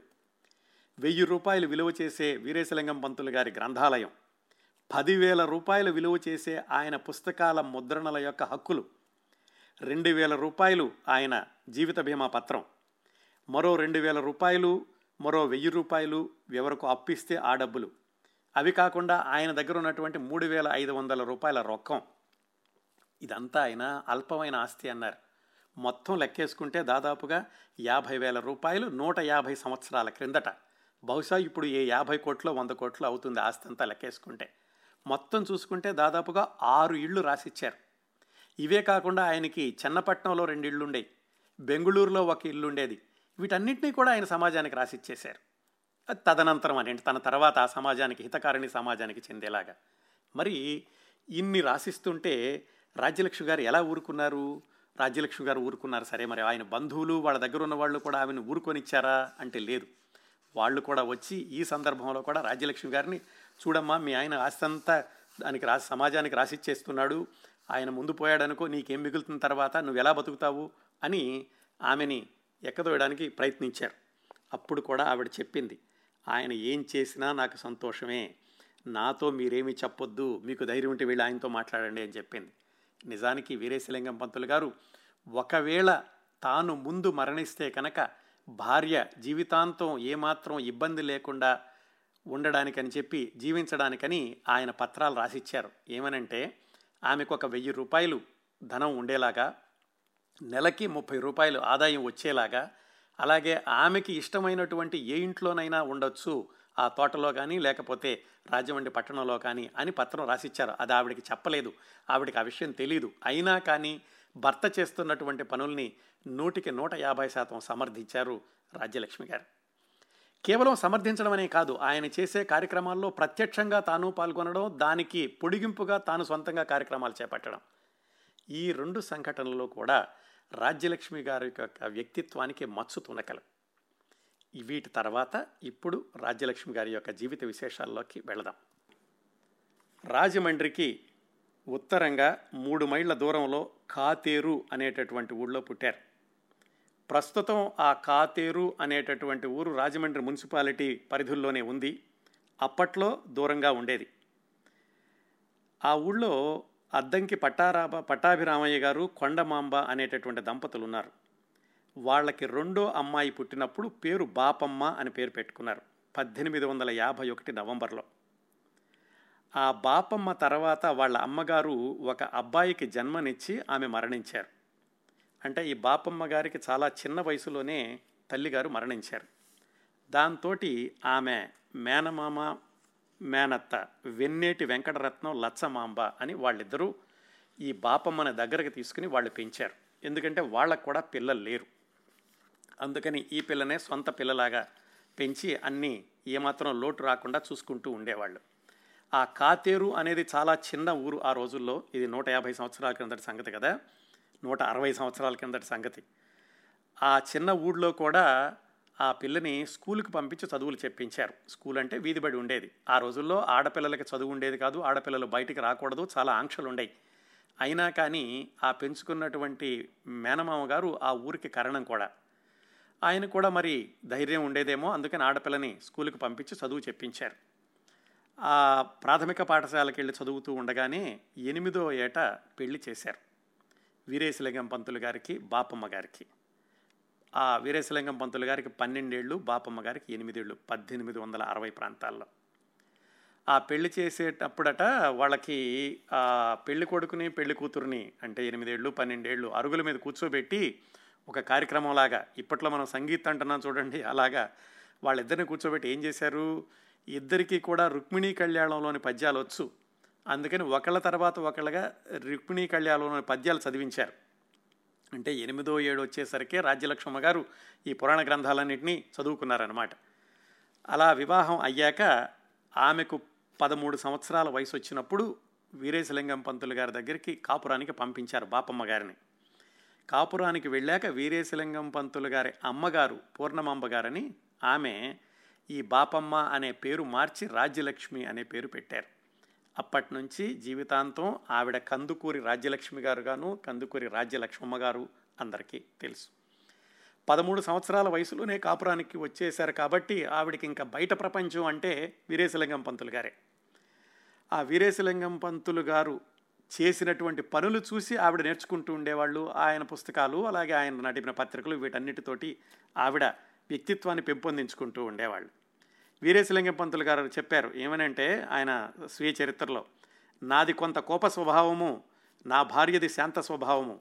వెయ్యి రూపాయలు విలువ చేసే వీరేశలింగం పంతులు గారి గ్రంథాలయం. పదివేల రూపాయలు విలువ చేసే ఆయన పుస్తకాల ముద్రణల యొక్క హక్కులు. రెండు వేల రూపాయలు ఆయన జీవిత బీమా పత్రం. మరో రెండు వేల రూపాయలు మరో వెయ్యి రూపాయలు ఎవరికి అప్పిస్తే ఆ డబ్బులు. అవి కాకుండా ఆయన దగ్గర ఉన్నటువంటి మూడు వేల ఐదు వందల రూపాయల రొక్కం. ఇదంతా ఆయన అల్పమైన ఆస్తి అన్నారు. మొత్తం లెక్కేసుకుంటే దాదాపుగా యాభై వేల రూపాయలు నూట యాభై సంవత్సరాల క్రిందట. బహుశా ఇప్పుడు ఏ యాభై కోట్లు వంద కోట్లు అవుతుంది ఆస్తి అంతా లెక్కేసుకుంటే. మొత్తం చూసుకుంటే దాదాపుగా ఆరు ఇళ్ళు రాసిచ్చారు. ఇవే కాకుండా ఆయనకి చెన్నపట్నంలో రెండు ఇళ్ళు ఉండేవి బెంగుళూరులో ఒక ఇల్లు ఉండేది వీటన్నిటినీ కూడా ఆయన సమాజానికి రాసిచ్చేశారు. తదనంతరం అని తన తర్వాత ఆ సమాజానికి హితకారిణి సమాజానికి చెందేలాగా. మరి ఇన్ని రాసిస్తుంటే రాజ్యలక్ష్మి గారు ఎలా ఊరుకున్నారు? రాజ్యలక్ష్మి గారు ఊరుకున్నారు. సరే మరి ఆయన బంధువులు వాళ్ళ దగ్గర ఉన్న వాళ్ళు కూడా ఆమెను ఊరుకొనిచ్చారా అంటే లేదు. వాళ్ళు కూడా వచ్చి ఈ సందర్భంలో కూడా రాజ్యలక్ష్మి గారిని చూడమ్మా మీ ఆయన ఆస్తంతా దానికి రాసి సమాజానికి రాసిచ్చేస్తున్నాడు. ఆయన ముందు పోయాడనుకో నీకేం మిగులుతున్న తర్వాత నువ్వు ఎలా బతుకుతావు అని ఆమెని ఎక్కదోయడానికి ప్రయత్నించారు. అప్పుడు కూడా ఆవిడ చెప్పింది ఆయన ఏం చేసినా నాకు సంతోషమే. నాతో మీరేమీ చెప్పొద్దు. మీకు ధైర్యం ఉంటే వీళ్ళు ఆయనతో మాట్లాడండి అని చెప్పింది. నిజానికి వీరేశలింగం పంతులు గారు ఒకవేళ తాను ముందు మరణిస్తే కనుక భార్య జీవితాంతం ఏమాత్రం ఇబ్బంది లేకుండా ఉండడానికని చెప్పి జీవించడానికని ఆయన పత్రాలు రాసిచ్చారు. ఏమనంటే ఆమెకు ఒక వెయ్యి రూపాయలు ధనం ఉండేలాగా నెలకి ముప్పై రూపాయలు ఆదాయం వచ్చేలాగా అలాగే ఆమెకి ఇష్టమైనటువంటి ఏ ఇంట్లోనైనా ఉండొచ్చు ఆ తోటలో కానీ లేకపోతే రాజమండ్రి పట్టణంలో కానీ అని పత్రం రాసిచ్చారు. అది ఆవిడకి చెప్పలేదు. ఆవిడకి ఆ విషయం తెలియదు అయినా కానీ భర్త చేస్తున్నటువంటి పనుల్ని నూటికి నూట యాభై శాతం సమర్థించారు రాజ్యలక్ష్మి గారు. కేవలం సమర్థించడం అనే కాదు ఆయన చేసే కార్యక్రమాల్లో ప్రత్యక్షంగా తాను పాల్గొనడం దానికి పొడిగింపుగా తాను సొంతంగా కార్యక్రమాలు చేపట్టడం. ఈ రెండు సంఘటనలు కూడా రాజ్యలక్ష్మి గారి యొక్క వ్యక్తిత్వానికి మచ్చు తునకలు వీటి తర్వాత ఇప్పుడు రాజ్యలక్ష్మి గారి యొక్క జీవిత విశేషాల్లోకి వెళదాం. రాజమండ్రికి ఉత్తరంగా మూడు మైళ్ళ దూరంలో కాతేరు అనేటటువంటి ఊళ్ళో పుట్టారు. ప్రస్తుతం ఆ కాతేరు అనేటటువంటి ఊరు రాజమండ్రి మున్సిపాలిటీ పరిధుల్లోనే ఉంది. అప్పట్లో దూరంగా ఉండేది. ఆ ఊళ్ళో అద్దంకి పట్టారాబ పట్టాభిరామయ్య గారు కొండమాంబ అనేటటువంటి దంపతులు ఉన్నారు వాళ్ళకి రెండో అమ్మాయి పుట్టినప్పుడు పేరు బాపమ్మ అని పేరు పెట్టుకున్నారు పద్దెనిమిది వందల యాభై ఒకటి నవంబర్లో. ఆ బాపమ్మ తర్వాత వాళ్ళ అమ్మగారు ఒక అబ్బాయికి జన్మనిచ్చి ఆమె మరణించారు. అంటే ఈ బాపమ్మ గారికి చాలా చిన్న వయసులోనే తల్లిగారు మరణించారు. దాంతో ఆమె మేనమామ మేనత్త వెన్నేటి వెంకటరత్నం లచ్చమాంబ అని వాళ్ళిద్దరూ ఈ బాపమ్మని దగ్గరకు తీసుకుని వాళ్ళు పెంచారు. ఎందుకంటే వాళ్ళకు కూడా పిల్లలు లేరు. అందుకని ఈ పిల్లనే సొంత పిల్లలాగా పెంచి అన్నీ ఏమాత్రం లోటు రాకుండా చూసుకుంటూ ఉండేవాళ్ళు. ఆ కాతేరు అనేది చాలా చిన్న ఊరు ఆ రోజుల్లో. ఇది నూట యాభై సంవత్సరాల కిందటి సంగతి కదా? నూట అరవై సంవత్సరాల కిందటి సంగతి. ఆ చిన్న ఊళ్ళో కూడా ఆ పిల్లని స్కూల్కి పంపించి చదువులు చెప్పించారు. స్కూల్ అంటే వీధిబడి ఉండేది. ఆ రోజుల్లో ఆడపిల్లలకి చదువు ఉండేది కాదు ఆడపిల్లలు బయటికి రాకూడదు చాలా ఆంక్షలు ఉండేవి అయినా కానీ ఆ పెంచుకున్నటువంటి మేనమామ గారు ఆ ఊరికి కారణం కూడా. ఆయన కూడా మరి ధైర్యం ఉండేదేమో అందుకని ఆడపిల్లని స్కూల్కి పంపించి చదువు చెప్పించారు. ఆ ప్రాథమిక పాఠశాలకు వెళ్ళి చదువుతూ ఉండగానే ఎనిమిదో ఏట పెళ్ళి చేశారు. వీరేశలింగం పంతులు గారికి బాపమ్మ గారికి. ఆ వీరేశలింగం పంతులు గారికి పన్నెండేళ్ళు బాపమ్మ గారికి ఎనిమిదేళ్ళు పద్దెనిమిది వందల అరవై ప్రాంతాల్లో. ఆ పెళ్ళి చేసేటప్పుడట వాళ్ళకి ఆ పెళ్ళి కొడుకుని పెళ్ళి కూతురుని అంటే ఎనిమిదేళ్ళు పన్నెండేళ్ళు అరుగుల మీద కూర్చోబెట్టి ఒక కార్యక్రమంలాగా ఇప్పట్లో మనం సంగీత్ అంటున్నాం చూడండి అలాగా వాళ్ళిద్దరిని కూర్చోబెట్టి ఏం చేశారు? ఇద్దరికీ కూడా రుక్మిణీ కళ్యాణంలోని పద్యాలు వచ్చు. అందుకని ఒకళ్ళ తర్వాత ఒకళ్ళగా రుక్మిణీ కళ్యాణంలోని పద్యాలు చదివించారు. అంటే ఎనిమిదో ఏడు వచ్చేసరికి రాజ్యలక్ష్మమ్మ గారు ఈ పురాణ గ్రంథాలన్నింటినీ చదువుకున్నారనమాట అలా వివాహం అయ్యాక ఆమెకు పదమూడు సంవత్సరాల వయసు వచ్చినప్పుడు వీరేశలింగం పంతులు గారి దగ్గరికి కాపురానికి పంపించారు బాపమ్మ గారిని. కాపురానికి వెళ్ళాక వీరేశలింగం పంతులు గారి అమ్మగారు పూర్ణమాంబ గారని ఆమె ఈ బాపమ్మ అనే పేరు మార్చి రాజ్యలక్ష్మి అనే పేరు పెట్టారు. అప్పటి నుంచి జీవితాంతం ఆవిడ కందుకూరి రాజ్యలక్ష్మి గారుగాను కందుకూరి రాజ్యలక్ష్మమ్మ గారు అందరికీ తెలుసు. పదమూడు సంవత్సరాల వయసులోనే కాపురానికి వచ్చేశారు కాబట్టి ఆవిడకి ఇంకా బయట ప్రపంచం అంటే వీరేశలింగం పంతులు గారే. ఆ వీరేశలింగం పంతులు గారు చేసినటువంటి పనులు చూసి ఆవిడ నేర్చుకుంటూ ఉండేవాళ్ళు. ఆయన పుస్తకాలు అలాగే ఆయన నడిపిన పత్రికలు వీటన్నిటితోటి ఆవిడ వ్యక్తిత్వాన్ని పెంపొందించుకుంటూ ఉండేవాళ్ళు. వీరేశలింగం పంతులు గారు చెప్పారు ఏమనంటే ఆయన స్వీయ చరిత్రలో నాది కొంత కోప స్వభావము నా భార్యది శాంత స్వభావము.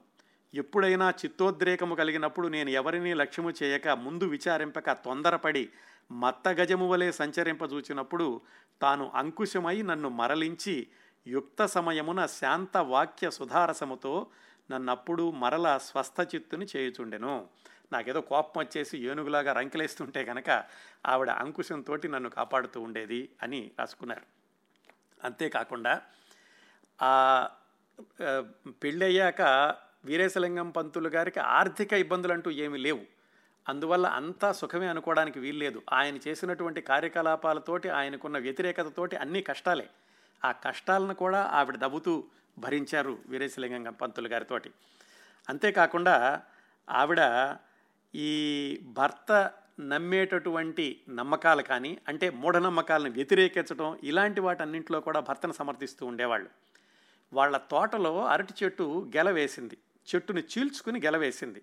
ఎప్పుడైనా చిత్తోద్రేకము కలిగినప్పుడు నేను ఎవరినీ లక్ష్యము చేయక ముందు విచారింపక తొందరపడి మత్త గజము వలె సంచరింపజూచినప్పుడు తాను అంకుశమై నన్ను మరలించి యుక్త సమయమున శాంత వాక్య సుధారసముతో నన్నప్పుడు మరల స్వస్థచిత్తుని చేయుచుండెను. నాకేదో కోపం వచ్చేసి ఏనుగులాగా రంకెలేస్తుంటే కనుక ఆవిడ అంకుశంతో నన్ను కాపాడుతూ ఉండేది అని రాసుకున్నారు. అంతేకాకుండా ఆ పెళ్ళయ్యాక వీరేశలింగం పంతులు గారికి ఆర్థిక ఇబ్బందులు అంటూ ఏమీ లేవు. అందువల్ల అంతా సుఖమే అనుకోవడానికి వీల్లేదు. ఆయన చేసినటువంటి కార్యకలాపాలతోటి ఆయనకున్న వ్యతిరేకతతోటి అన్ని కష్టాలే. ఆ కష్టాలను కూడా ఆవిడ దవ్వుతూ భరించారు వీరేశలింగం పంతులు గారితోటి. అంతేకాకుండా ఆవిడ ఈ భర్త నమ్మేటటువంటి నమ్మకాలు కానీ అంటే మూఢనమ్మకాలను వ్యతిరేకించడం ఇలాంటి వాటన్నింటిలో కూడా భర్తను సమర్థిస్తూ ఉండేవాళ్ళు. వాళ్ళ తోటలో అరటి చెట్టు గెలవేసింది. చెట్టును చీల్చుకుని గెలవేసింది.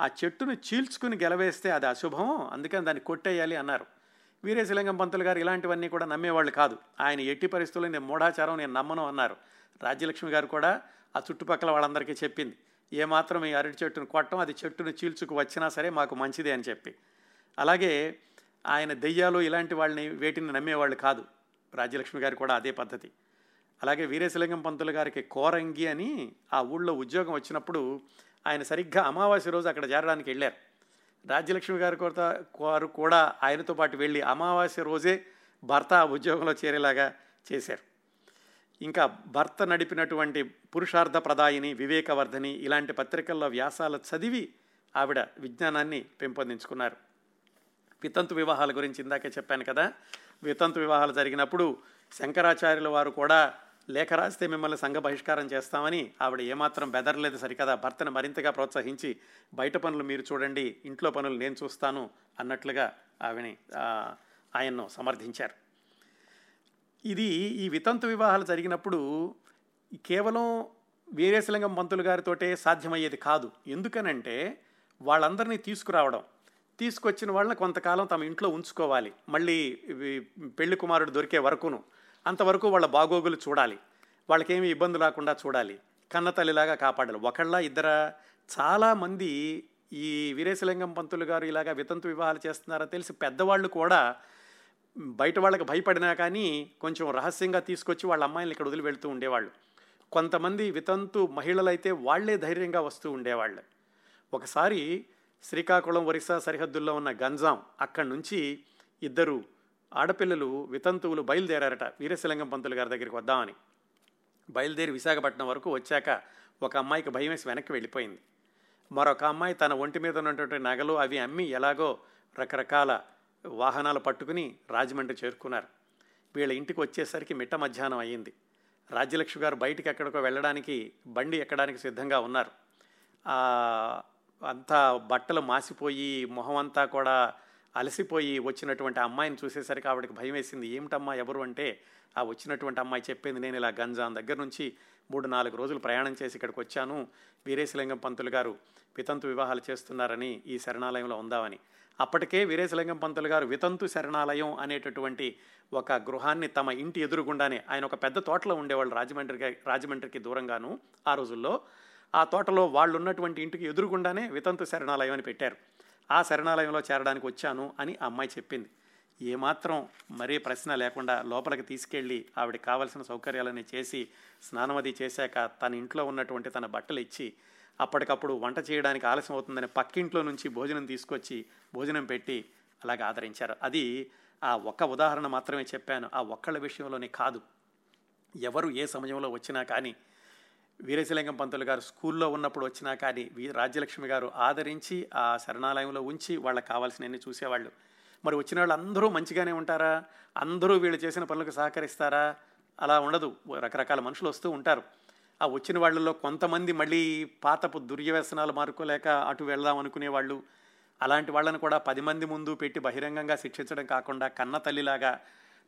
ఆ చెట్టును చీల్చుకుని గెలవేస్తే అది అశుభం అందుకని దాన్ని కొట్టేయాలి అన్నారు. వీరేశలింగం పంతులు గారు ఇలాంటివన్నీ కూడా నమ్మేవాళ్ళు కాదు. ఆయన ఎట్టి పరిస్థితుల్లో నేను మూఢాచారం నేను నమ్మను అన్నారు. రాజ్యలక్ష్మి గారు కూడా ఆ చుట్టుపక్కల వాళ్ళందరికీ చెప్పింది. ఏమాత్రం ఈ అరటి చెట్టును కొట్టడం అది చెట్టును చీల్చుకు వచ్చినా సరే మాకు మంచిదే అని చెప్పి. అలాగే ఆయన దెయ్యాలు ఇలాంటి వాళ్ళని వేటిని నమ్మేవాళ్ళు కాదు. రాజ్యలక్ష్మి గారు కూడా అదే పద్ధతి. అలాగే వీరేశలింగం పంతులు గారికి కోరంగి అని ఆ ఊళ్ళో ఉద్యోగం వచ్చినప్పుడు ఆయన సరిగ్గా అమావాస్య రోజు అక్కడ చేరడానికి వెళ్ళారు. రాజ్యలక్ష్మి గారి కొరత వారు కూడా ఆయనతో పాటు వెళ్ళి అమావాస్య రోజే భర్త ఉద్యోగంలో చేరేలాగా చేశారు. ఇంకా భర్త నడిపినటువంటి పురుషార్థ ప్రదాయిని వివేకవర్ధని ఇలాంటి పత్రికల్లో వ్యాసాలు చదివి ఆవిడ విజ్ఞానాన్ని పెంపొందించుకున్నారు. వితంతు వివాహాల గురించి ఇందాకే చెప్పాను కదా. వితంతు వివాహాలు జరిగినప్పుడు శంకరాచార్యుల వారు కూడా లేఖ రాస్తే మిమ్మల్ని సంఘ బహిష్కారం చేస్తామని ఆవిడ ఏమాత్రం బెదరలేదు సరికదా. భర్తను మరింతగా ప్రోత్సహించి బయట పనులు మీరు చూడండి ఇంట్లో పనులు నేను చూస్తాను అన్నట్లుగా ఆవిని ఆయన్ను సమర్థించారు. ఇది ఈ వితంతు వివాహాలు జరిగినప్పుడు కేవలం వీరేశలింగం పంతులు గారితోటే సాధ్యమయ్యేది కాదు. ఎందుకనంటే వాళ్ళందరినీ తీసుకురావడం తీసుకొచ్చిన వాళ్ళని కొంతకాలం తమ ఇంట్లో ఉంచుకోవాలి. మళ్ళీ పెళ్ళి కుమారుడు దొరికే వరకును అంతవరకు వాళ్ళ బాగోగులు చూడాలి. వాళ్ళకేమి ఇబ్బంది రాకుండా చూడాలి. కన్నతల్లిలాగా కాపాడాలి. ఒకళ్ళ ఇద్దర చాలామంది ఈ వీరేశలింగం పంతులు గారు ఇలాగా వితంతు వివాహాలు చేస్తున్నారని తెలిసి పెద్దవాళ్ళు కూడా బయట వాళ్ళకి భయపడినా కానీ కొంచెం రహస్యంగా తీసుకొచ్చి వాళ్ళ అమ్మాయిని ఇక్కడ వదిలి వెళ్తూ ఉండేవాళ్ళు. కొంతమంది వితంతు మహిళలైతే వాళ్ళే ధైర్యంగా వస్తూ ఉండేవాళ్ళు. ఒకసారి శ్రీకాకుళం ఒరిస్సా సరిహద్దుల్లో ఉన్న గంజాం అక్కడి నుంచి ఇద్దరు ఆడపిల్లలు వితంతువులు బయలుదేరారట వీరశలింగం పంతులు గారి దగ్గరికి వద్దామని. బయలుదేరి విశాఖపట్నం వరకు వచ్చాక ఒక అమ్మాయికి భయం వేసి వెనక్కి వెళ్ళిపోయింది. మరొక అమ్మాయి తన ఒంటి మీద ఉన్నటువంటి నగలు అవి అమ్మి ఎలాగో రకరకాల వాహనాలు పట్టుకుని రాజమండ్రి చేరుకున్నారు. వీళ్ళ ఇంటికి వచ్చేసరికి మిట్ట మధ్యాహ్నం అయ్యింది. రాజ్యలక్ష్మి గారు బయటికి ఎక్కడికో వెళ్ళడానికి బండి ఎక్కడానికి సిద్ధంగా ఉన్నారు. అంతా బట్టలు మాసిపోయి మొహం అంతా కూడా అలసిపోయి వచ్చినటువంటి అమ్మాయిని చూసేసరికి ఆవిడకి భయం వేసింది. ఏమిటమ్మా ఎవరు? అంటే ఆ వచ్చినటువంటి అమ్మాయి చెప్పింది నేను ఇలా గంజాం దగ్గర నుంచి మూడు నాలుగు రోజులు ప్రయాణం చేసి ఇక్కడికి వచ్చాను. వీరేశలింగం పంతులు గారు వితంతు వివాహాలు చేస్తున్నారని ఈ శరణాలయంలో ఉందామని. అప్పటికే వీరేశలింగం పంతులు గారు వితంతు శరణాలయం అనేటటువంటి ఒక గృహాన్ని తమ ఇంటి ఎదురుగుండానే ఆయన ఒక పెద్ద తోటలో ఉండేవాళ్ళు రాజమండ్రికి రాజమండ్రికి దూరంగాను ఆ రోజుల్లో. ఆ తోటలో వాళ్ళు ఉన్నటువంటి ఇంటికి ఎదురుగుండానే వితంతు శరణాలయం అని పెట్టారు. ఆ శరణాలయంలో చేరడానికి వచ్చాను అని ఆ అమ్మాయి చెప్పింది. ఏమాత్రం మరీ ప్రశ్న లేకుండా లోపలికి తీసుకెళ్ళి ఆవిడకి కావలసిన సౌకర్యాలన్నీ చేసి స్నానమది చేశాక తన ఇంట్లో ఉన్నటువంటి తన బట్టలు ఇచ్చి అప్పటికప్పుడు వంట చేయడానికి ఆలస్యం అవుతుందని పక్కింట్లో నుంచి భోజనం తీసుకొచ్చి భోజనం పెట్టి అలాగే ఆదరించారు. అది ఆ ఒక్క ఉదాహరణ మాత్రమే చెప్పాను. ఆ ఒక్కళ్ళ విషయంలోనే కాదు. ఎవరు ఏ సమయంలో వచ్చినా కానీ వీరేశలింగం పంతులు గారు స్కూల్లో ఉన్నప్పుడు వచ్చినా కానీ వీ రాజ్యలక్ష్మి గారు ఆదరించి ఆ శరణాలయంలో ఉంచి వాళ్ళకి కావాల్సినవన్నీ చూసేవాళ్ళు. మరి వచ్చిన వాళ్ళు అందరూ మంచిగానే ఉంటారా? అందరూ వీళ్ళు చేసిన పనులకు సహకరిస్తారా? అలా ఉండదు. రకరకాల మనుషులు వస్తూ ఉంటారు. ఆ వచ్చిన వాళ్ళలో కొంతమంది మళ్ళీ పాతపు దుర్యవ్యసనాలు మారుకోలేక అటు వెళ్దాం అనుకునేవాళ్ళు. అలాంటి వాళ్ళని కూడా పది మంది ముందు పెట్టి బహిరంగంగా శిక్షించడం కాకుండా కన్న తల్లిలాగా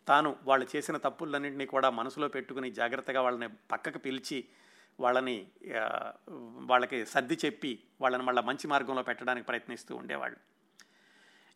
తాను వాళ్ళు చేసిన తప్పులన్నింటినీ కూడా మనసులో పెట్టుకుని జాగ్రత్తగా వాళ్ళని పక్కకు పిలిచి వాళ్ళని వాళ్ళకి సర్ది చెప్పి వాళ్ళని మళ్ళీ మంచి మార్గంలో పెట్టడానికి ప్రయత్నిస్తూ ఉండేవాళ్ళు.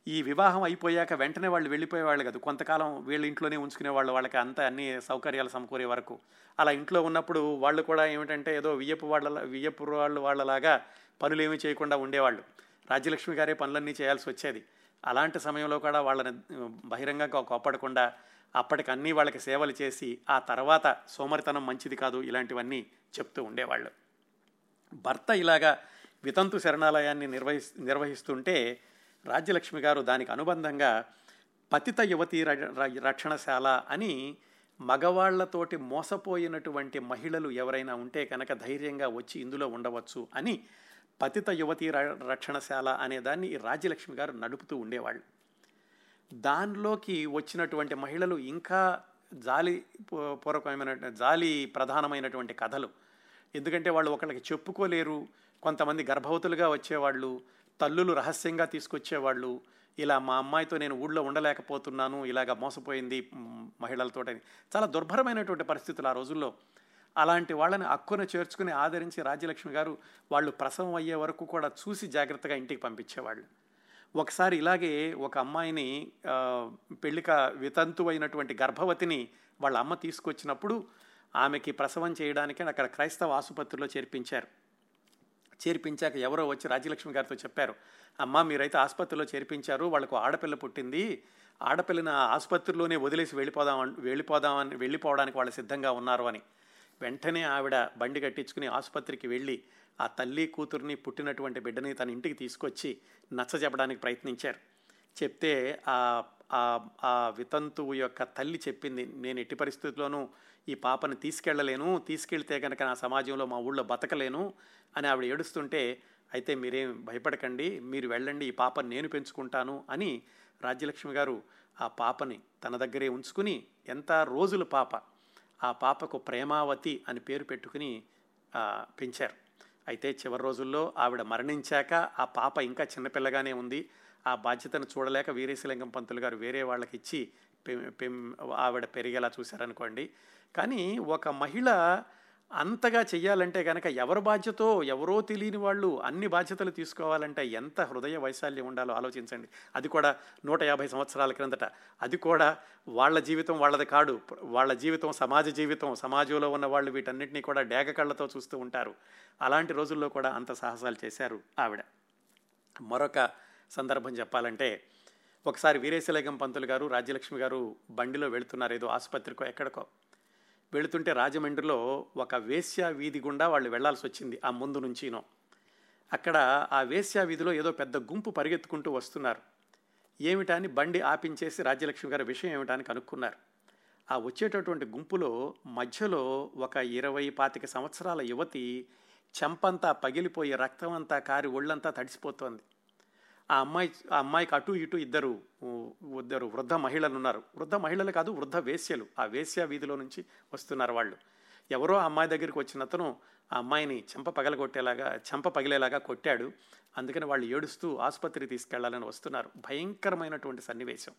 ఈ వివాహం అయిపోయాక వెంటనే వాళ్ళు వెళ్ళిపోయేవాళ్ళు కాదు. కొంతకాలం వీళ్ళ ఇంట్లోనే ఉంచుకునేవాళ్ళు వాళ్ళకి అంత అన్ని సౌకర్యాలు సమకూరే వరకు. అలా ఇంట్లో ఉన్నప్పుడు వాళ్ళు కూడా ఏమిటంటే ఏదో వియ్యపు వాళ్ళ వియ్యపు వాళ్ళు వాళ్ళలాగా పనులు ఏమీ చేయకుండా ఉండేవాళ్ళు. రాజ్యలక్ష్మి గారే పనులన్నీ చేయాల్సి వచ్చేది. అలాంటి సమయంలో కూడా వాళ్ళని బహిరంగంగా కోపడకుండా అప్పటికన్నీ వాళ్ళకి సేవలు చేసి ఆ తర్వాత సోమరితనం మంచిది కాదు ఇలాంటివన్నీ చెప్తూ ఉండేవాళ్ళు. భర్త ఇలాగా వితంతు శరణాలయాన్ని నిర్వహి నిర్వహిస్తుంటే రాజ్యలక్ష్మి గారు దానికి అనుబంధంగా పతిత యువతి ర- రక్షణశాల అని మగవాళ్ళతోటి మోసపోయినటువంటి మహిళలు ఎవరైనా ఉంటే కనుక ధైర్యంగా వచ్చి ఇందులో ఉండవచ్చు అని పతిత యువతి ర- రక్షణశాల అనే దాన్ని రాజ్యలక్ష్మి గారు నడుపుతూ ఉండేవాళ్ళు. దానిలోకి వచ్చినటువంటి మహిళలు ఇంకా జాలి పూ- పూర్వకమైన జాలి ప్రధానమైనటువంటి కథలు. ఎందుకంటే వాళ్ళు ఒకళ్ళకి చెప్పుకోలేరు కొంతమంది గర్భవతులుగా వచ్చేవాళ్ళు తల్లులు రహస్యంగా తీసుకొచ్చేవాళ్ళు ఇలా మా అమ్మాయితో నేను ఊళ్ళో ఉండలేకపోతున్నాను ఇలాగ మోసపోయింది మ్, మహిళలతో చాలా దుర్భరమైనటువంటి పరిస్థితులు ఆ రోజుల్లో. అలాంటి వాళ్ళని అక్కున చేర్చుకుని ఆదరించి రాజ్యలక్ష్మి గారు వాళ్ళు ప్రసవం అయ్యే వరకు కూడా చూసి జాగ్రత్తగా ఇంటికి పంపించేవాళ్ళు. ఒకసారి ఇలాగే ఒక అమ్మాయిని పెళ్ళిక వితంతు అయినటువంటి గర్భవతిని వాళ్ళ అమ్మ తీసుకొచ్చినప్పుడు ఆమెకి ప్రసవం చేయడానికి అక్కడ క్రైస్తవ ఆసుపత్రిలో చేర్పించారు. చేర్పించాక ఎవరో వచ్చి రాజ్యలక్ష్మి గారితో చెప్పారు అమ్మ మీరైతే ఆసుపత్రిలో చేర్పించారు వాళ్ళకు ఆడపిల్ల పుట్టింది ఆడపిల్లని ఆసుపత్రిలోనే వదిలేసి వెళ్ళిపోదాం వెళ్ళిపోదామని వెళ్ళిపోవడానికి వాళ్ళు సిద్ధంగా ఉన్నారు అని. వెంటనే ఆవిడ బండి కట్టించుకుని ఆసుపత్రికి వెళ్ళి ఆ తల్లి కూతుర్ని పుట్టినటువంటి బిడ్డని తన ఇంటికి తీసుకొచ్చి నచ్చ చెప్పడానికి ప్రయత్నించారు. చెప్తే ఆ ఆ- వితంతువు యొక్క తల్లి చెప్పింది నేను ఎట్టి పరిస్థితుల్లోనూ ఈ పాపని తీసుకెళ్ళలేను తీసుకెళ్తే కనుక నా సమాజంలో మా ఊళ్ళో బతకలేను అని ఆవిడ ఏడుస్తుంటే అయితే మీరేం భయపడకండి మీరు వెళ్ళండి ఈ పాపని నేను పెంచుకుంటాను అని రాజ్యలక్ష్మి గారు ఆ పాపని తన దగ్గరే ఉంచుకుని ఎంత రోజులు పాప ఆ పాపకు ప్రేమావతి అని పేరు పెట్టుకుని పెంచారు. అయితే చివరి రోజుల్లో ఆవిడ మరణించాక ఆ పాప ఇంకా చిన్నపిల్లగానే ఉంది. ఆ బాధ్యతను చూడలేక వీరేశలింగం పంతులు గారు వేరే వాళ్ళకి ఇచ్చి పెం- పెం- ఆవిడ పెరిగేలా చూశారనుకోండి. కానీ ఒక మహిళ అంతగా చెయ్యాలంటే కనుక ఎవరి బాధ్యతో ఎవరో తెలియని వాళ్ళు అన్ని బాధ్యతలు తీసుకోవాలంటే ఎంత హృదయ వైశాల్యం ఉండాలో ఆలోచించండి. అది కూడా నూట యాభై సంవత్సరాల క్రిందట. అది కూడా వాళ్ళ జీవితం వాళ్ళది కాడు వాళ్ళ జీవితం సమాజ జీవితం. సమాజంలో ఉన్న వాళ్ళు వీటన్నిటినీ కూడా డేగ కళ్ళతో చూస్తూ ఉంటారు. అలాంటి రోజుల్లో కూడా అంత సాహసాలు చేశారు ఆవిడ. మరొక సందర్భం చెప్పాలంటే ఒకసారి వీరేశలింగం పంతులు గారు రాజ్యలక్ష్మి గారు బండిలో వెళుతున్నారు. ఏదో ఆసుపత్రికో ఎక్కడికో. వెళుతుంటే రాజమండ్రిలో ఒక వేశ్యా వీధి గుండా వాళ్ళు వెళ్ళాల్సి వచ్చింది ఆ ముందు నుంచినో. అక్కడ ఆ వేశ్యా వీధిలో ఏదో పెద్ద గుంపు పరిగెత్తుకుంటూ వస్తున్నారు. ఏమిటని బండి ఆపించేసి రాజ్యలక్ష్మి గారి విషయం ఏమిటని కనుక్కున్నారు. ఆ వచ్చేటటువంటి గుంపులో మధ్యలో ఒక ఇరవై పాతిక సంవత్సరాల యువతి చెంపంతా పగిలిపోయి రక్తం అంతా కారి ఒళ్ళంతా తడిసిపోతోంది. ఆ అమ్మాయి ఆ అమ్మాయికి అటు ఇటు ఇద్దరు ఇద్దరు వృద్ధ మహిళలు ఉన్నారు. వృద్ధ మహిళలు కాదు వృద్ధ వేశ్యలు. ఆ వేశ్య వీధిలో నుంచి వస్తున్నారు వాళ్ళు. ఎవరో ఆ అమ్మాయి దగ్గరికి వచ్చిన అతను ఆ అమ్మాయిని చెంప పగలగొట్టేలాగా చెంప పగిలేలాగా కొట్టాడు. అందుకని వాళ్ళు ఏడుస్తూ ఆసుపత్రికి తీసుకెళ్ళాలని వస్తున్నారు. భయంకరమైనటువంటి సన్నివేశం.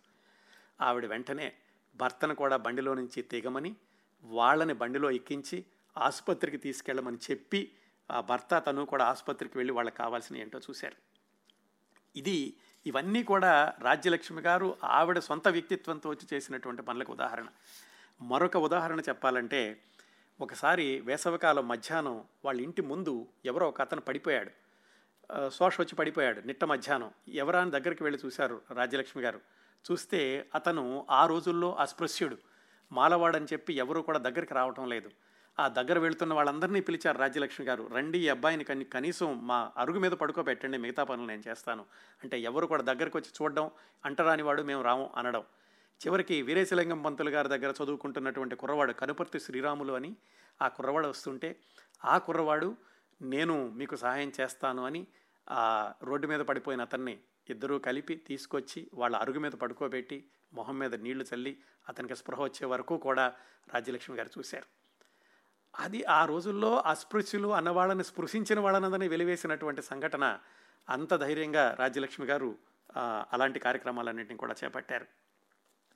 ఆవిడ వెంటనే భర్తను కూడా బండిలో నుంచి దిగమని వాళ్ళని బండిలో ఎక్కించి ఆసుపత్రికి తీసుకెళ్ళమని చెప్పి ఆ భర్త తను కూడా ఆసుపత్రికి వెళ్ళి వాళ్ళకి కావాల్సిన ఏంటో చూశారు. ఇది ఇవన్నీ కూడా రాజ్యలక్ష్మి గారు ఆవిడ సొంత వ్యక్తిత్వంతో వచ్చి చేసినటువంటి పనులకు ఉదాహరణ. మరొక ఉదాహరణ చెప్పాలంటే ఒకసారి వేసవికాలం మధ్యాహ్నం వాళ్ళ ఇంటి ముందు ఎవరో ఒక అతను పడిపోయాడు. శోష వచ్చి పడిపోయాడు నిట్ట మధ్యాహ్నం. ఎవరాని దగ్గరికి వెళ్ళి చూశారు రాజ్యలక్ష్మి గారు. చూస్తే అతను ఆ రోజుల్లో అస్పృశ్యుడు. మాలవాడని చెప్పి ఎవరు కూడా దగ్గరికి రావటం లేదు. ఆ దగ్గర వెళుతున్న వాళ్ళందరినీ పిలిచారు రాజ్యలక్ష్మి గారు. రండి ఈ అబ్బాయిని కని కనీసం మా అరుగు మీద పడుకోబెట్టండి మిగతా పనులు నేను చేస్తాను. అంటే ఎవరు కూడా దగ్గరకు వచ్చి చూడడం అంటరాని వాడు మేము రాము అనడం. చివరికి వీరేశలింగం పంతులు గారి దగ్గర చదువుకుంటున్నటువంటి కుర్రవాడు కనుపర్తి శ్రీరాములు అని ఆ కుర్రవాడు వస్తుంటే ఆ కుర్రవాడు నేను మీకు సహాయం చేస్తాను అని ఆ రోడ్డు మీద పడిపోయిన అతన్ని ఇద్దరూ కలిపి తీసుకొచ్చి వాళ్ళ అరుగు మీద పడుకోబెట్టి మొహం మీద నీళ్ళు చల్లి అతనికి స్పృహ వచ్చే వరకు కూడా రాజ్యలక్ష్మి గారు చూశారు. అది ఆ రోజుల్లో అస్పృశ్యులు అన్న వాళ్ళని స్పృశించిన వాళ్ళనందని వెలివేసినటువంటి సంఘటన అంత ధైర్యంగా రాజ్యలక్ష్మి గారు అలాంటి కార్యక్రమాలన్నింటినీ కూడా చేపట్టారు.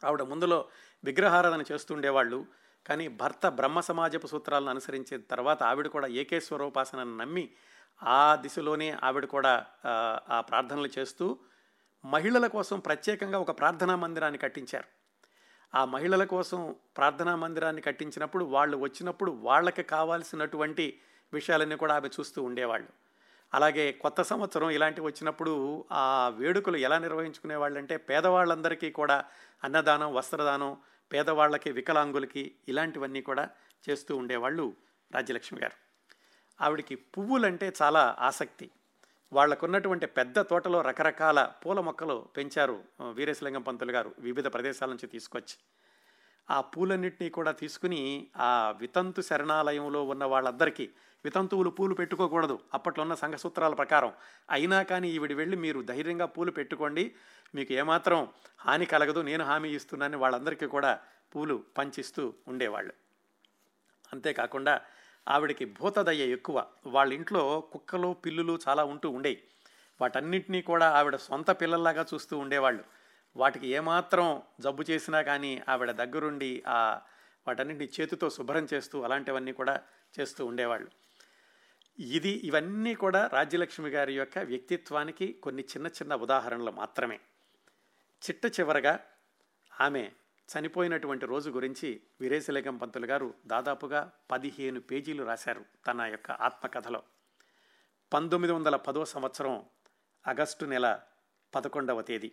ఆవిడ ముందులో విగ్రహారాధన చేస్తుండేవాళ్ళు కానీ భర్త బ్రహ్మ సమాజపు సూత్రాలను అనుసరించిన తర్వాత ఆవిడ కూడా ఏకేశ్వరోపాసనను నమ్మి ఆ దిశలోనే ఆవిడ కూడా ఆ ప్రార్థనలు చేస్తూ మహిళల కోసం ప్రత్యేకంగా ఒక ప్రార్థనా మందిరాన్ని కట్టించారు. ఆ మహిళల కోసం ప్రార్థనా మందిరాన్ని కట్టించినప్పుడు వాళ్ళు వచ్చినప్పుడు వాళ్ళకి కావాల్సినటువంటి విషయాలన్నీ కూడా ఆమె చూస్తూ ఉండేవాళ్ళు. అలాగే కొత్త సంవత్సరం ఇలాంటివి వచ్చినప్పుడు ఆ వేడుకలు ఎలా నిర్వహించుకునేవాళ్ళు అంటే పేదవాళ్ళందరికీ కూడా అన్నదానం వస్త్రదానం పేదవాళ్ళకి వికలాంగులకి ఇలాంటివన్నీ కూడా చేస్తూ ఉండేవాళ్ళు రాజ్యలక్ష్మి గారు. ఆవిడికి పువ్వులంటే చాలా ఆసక్తి. వాళ్ళకున్నటువంటి పెద్ద తోటలో రకరకాల పూల మొక్కలు పెంచారు వీరేశలింగం పంతులు గారు వివిధ ప్రదేశాల నుంచి తీసుకొచ్చి. ఆ పూలన్నింటినీ కూడా తీసుకుని ఆ వితంతు శరణాలయంలో ఉన్న వాళ్ళందరికీ వితంతువులు పూలు పెట్టుకోకూడదు. అప్పట్లో ఉన్న సంఘ సూత్రాల ప్రకారం అయినా కానీ ఈవిడి వెళ్ళి మీరు ధైర్యంగా పూలు పెట్టుకోండి. మీకు ఏమాత్రం హాని కలగదు నేను హామీ ఇస్తున్నానని వాళ్ళందరికీ కూడా పూలు పంచిస్తూ ఉండేవాళ్ళు. అంతేకాకుండా ఆవిడకి భూతదయ్య ఎక్కువ. వాళ్ళ ఇంట్లో కుక్కలు పిల్లులు చాలా ఉంటూ ఉండేవి వాటన్నింటినీ కూడా ఆవిడ సొంత పిల్లల్లాగా చూస్తూ ఉండేవాళ్ళు. వాటికి ఏమాత్రం జబ్బు చేసినా కానీ ఆవిడ దగ్గరుండి ఆ వాటన్నింటినీ చేతితో శుభ్రం చేస్తూ అలాంటివన్నీ కూడా చేస్తూ ఉండేవాళ్ళు. ఇది ఇవన్నీ కూడా రాజ్యలక్ష్మి గారి యొక్క వ్యక్తిత్వానికి కొన్ని చిన్న చిన్న ఉదాహరణలు మాత్రమే. చిట్ట చివరగా ఆమె చనిపోయినటువంటి రోజు గురించి వీరేశలింగం పంతులు గారు దాదాపుగా పదిహేను పేజీలు రాశారు తన యొక్క ఆత్మకథలో. పంతొమ్మిది వందల పదో సంవత్సరం ఆగస్టు నెల పదకొండవ తేదీ.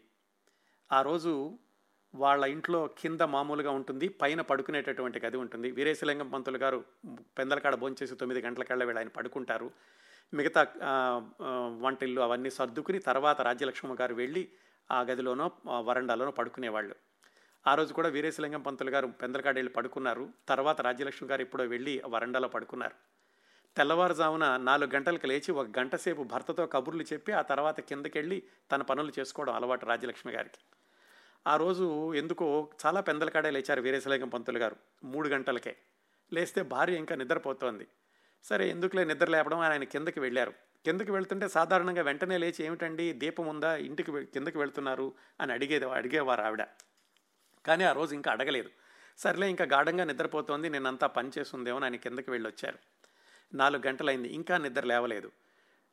ఆ రోజు వాళ్ళ ఇంట్లో కింద మామూలుగా ఉంటుంది పైన పడుకునేటటువంటి గది ఉంటుంది. వీరేశలింగం పంతులు గారు పెందలకాడ భోంచేసి తొమ్మిది గంటలకల్లా వీళ్ళు ఆయన పడుకుంటారు. మిగతా వంటిల్లు అవన్నీ సర్దుకుని తర్వాత రాజ్యలక్ష్మి గారు వెళ్ళి ఆ గదిలోనో వరండాలోనో పడుకునేవాళ్ళు. ఆ రోజు కూడా వీరేశలింగం పంతులు గారు పెందలకాడ వెళ్ళి పడుకున్నారు. తర్వాత రాజ్యలక్ష్మి గారు ఎప్పుడో వెళ్ళి వరండాలో పడుకున్నారు. తెల్లవారుజామున నాలుగు గంటలకు లేచి ఒక గంట సేపు భర్తతో కబుర్లు చెప్పి ఆ తర్వాత కిందకెళ్ళి తన పనులు చేసుకోవడం అలవాటు రాజ్యలక్ష్మి గారికి. ఆ రోజు ఎందుకో చాలా పెందలకాడే లేచారు వీరేశలింగం పంతులు గారు. మూడు గంటలకే. లేస్తే భార్య ఇంకా నిద్రపోతోంది. సరే ఎందుకులే నిద్ర లేపడం ఆయన కిందకి వెళ్ళారు. కిందకి వెళ్తుంటే సాధారణంగా వెంటనే లేచి ఏమిటండి దీపం ఉందా ఇంటికి కిందకి వెళ్తున్నారు అని అడిగేది అడిగేవారు ఆవిడ. కానీ ఆ రోజు ఇంకా అడగలేదు. సర్లే ఇంకా గాఢంగా నిద్రపోతోంది నేనంతా పని చేస్తుందేమో ఆయన కిందకి వెళ్ళి వచ్చారు నాలుగు గంటలైంది ఇంకా నిద్ర లేవలేదు.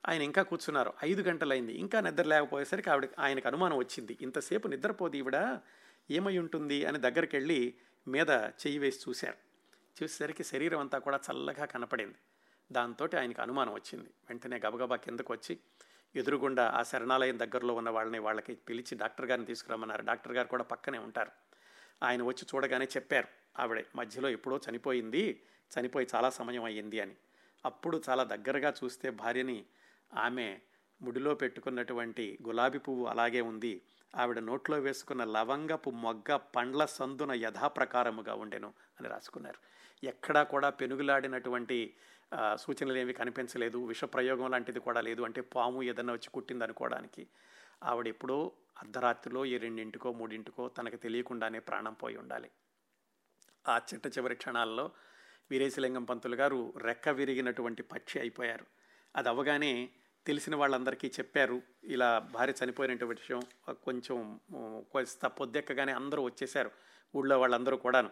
ఆయన ఇంకా కూర్చున్నారు. ఐదు గంటలైంది ఇంకా నిద్ర లేకపోయేసరికి ఆవిడ ఆయనకు అనుమానం వచ్చింది. ఇంతసేపు నిద్రపోదు ఈవిడ ఏమై ఉంటుంది అని దగ్గరికి వెళ్ళి మీద చెయ్యి వేసి చూశారు. చూసేసరికి శరీరం అంతా కూడా చల్లగా కనపడింది. దాంతో ఆయనకు అనుమానం వచ్చింది. వెంటనే గబగబా కిందకు వచ్చి ఎదురుగుండా ఆ శరణాలయం దగ్గరలో ఉన్న వాళ్ళని వాళ్ళకి పిలిచి డాక్టర్ గారిని తీసుకురమ్మన్నారు. డాక్టర్ గారు కూడా పక్కనే ఉంటారు. ఆయన వచ్చి చూడగానే చెప్పారు ఆవిడ మధ్యలో ఎప్పుడో చనిపోయింది చనిపోయి చాలా సమయం అయ్యింది అని. అప్పుడు చాలా దగ్గరగా చూస్తే భార్యని ఆమె ముడిలో పెట్టుకున్నటువంటి గులాబీ పువ్వు అలాగే ఉంది. ఆవిడ నోట్లో వేసుకున్న లవంగపు మొగ్గ పండ్ల సందున యథాప్రకారముగా ఉండెను అని రాసుకున్నారు. ఎక్కడా కూడా పెనుగులాడినటువంటి సూచనలు ఏమి కనిపించలేదు. విషప్రయోగం లాంటిది కూడా లేదు. అంటే పాము ఏదన్నా వచ్చి కుట్టింది అనుకోవడానికి ఆవిడ ఎప్పుడో అర్ధరాత్రిలో ఈ రెండింటికో మూడింటికో తనకు తెలియకుండానే ప్రాణం పోయి ఉండాలి. ఆ చిట్ట చివరి క్షణాల్లో వీరేశలింగం పంతులు గారు రెక్క విరిగినటువంటి పక్షి అయిపోయారు. అది అవగానే తెలిసిన వాళ్ళందరికీ చెప్పారు ఇలా భార్య చనిపోయినటువంటి విషయం కొంచెం కొంత పొద్దెక్కగానే అందరూ వచ్చేసారు ఊళ్ళో వాళ్ళందరూ కూడాను.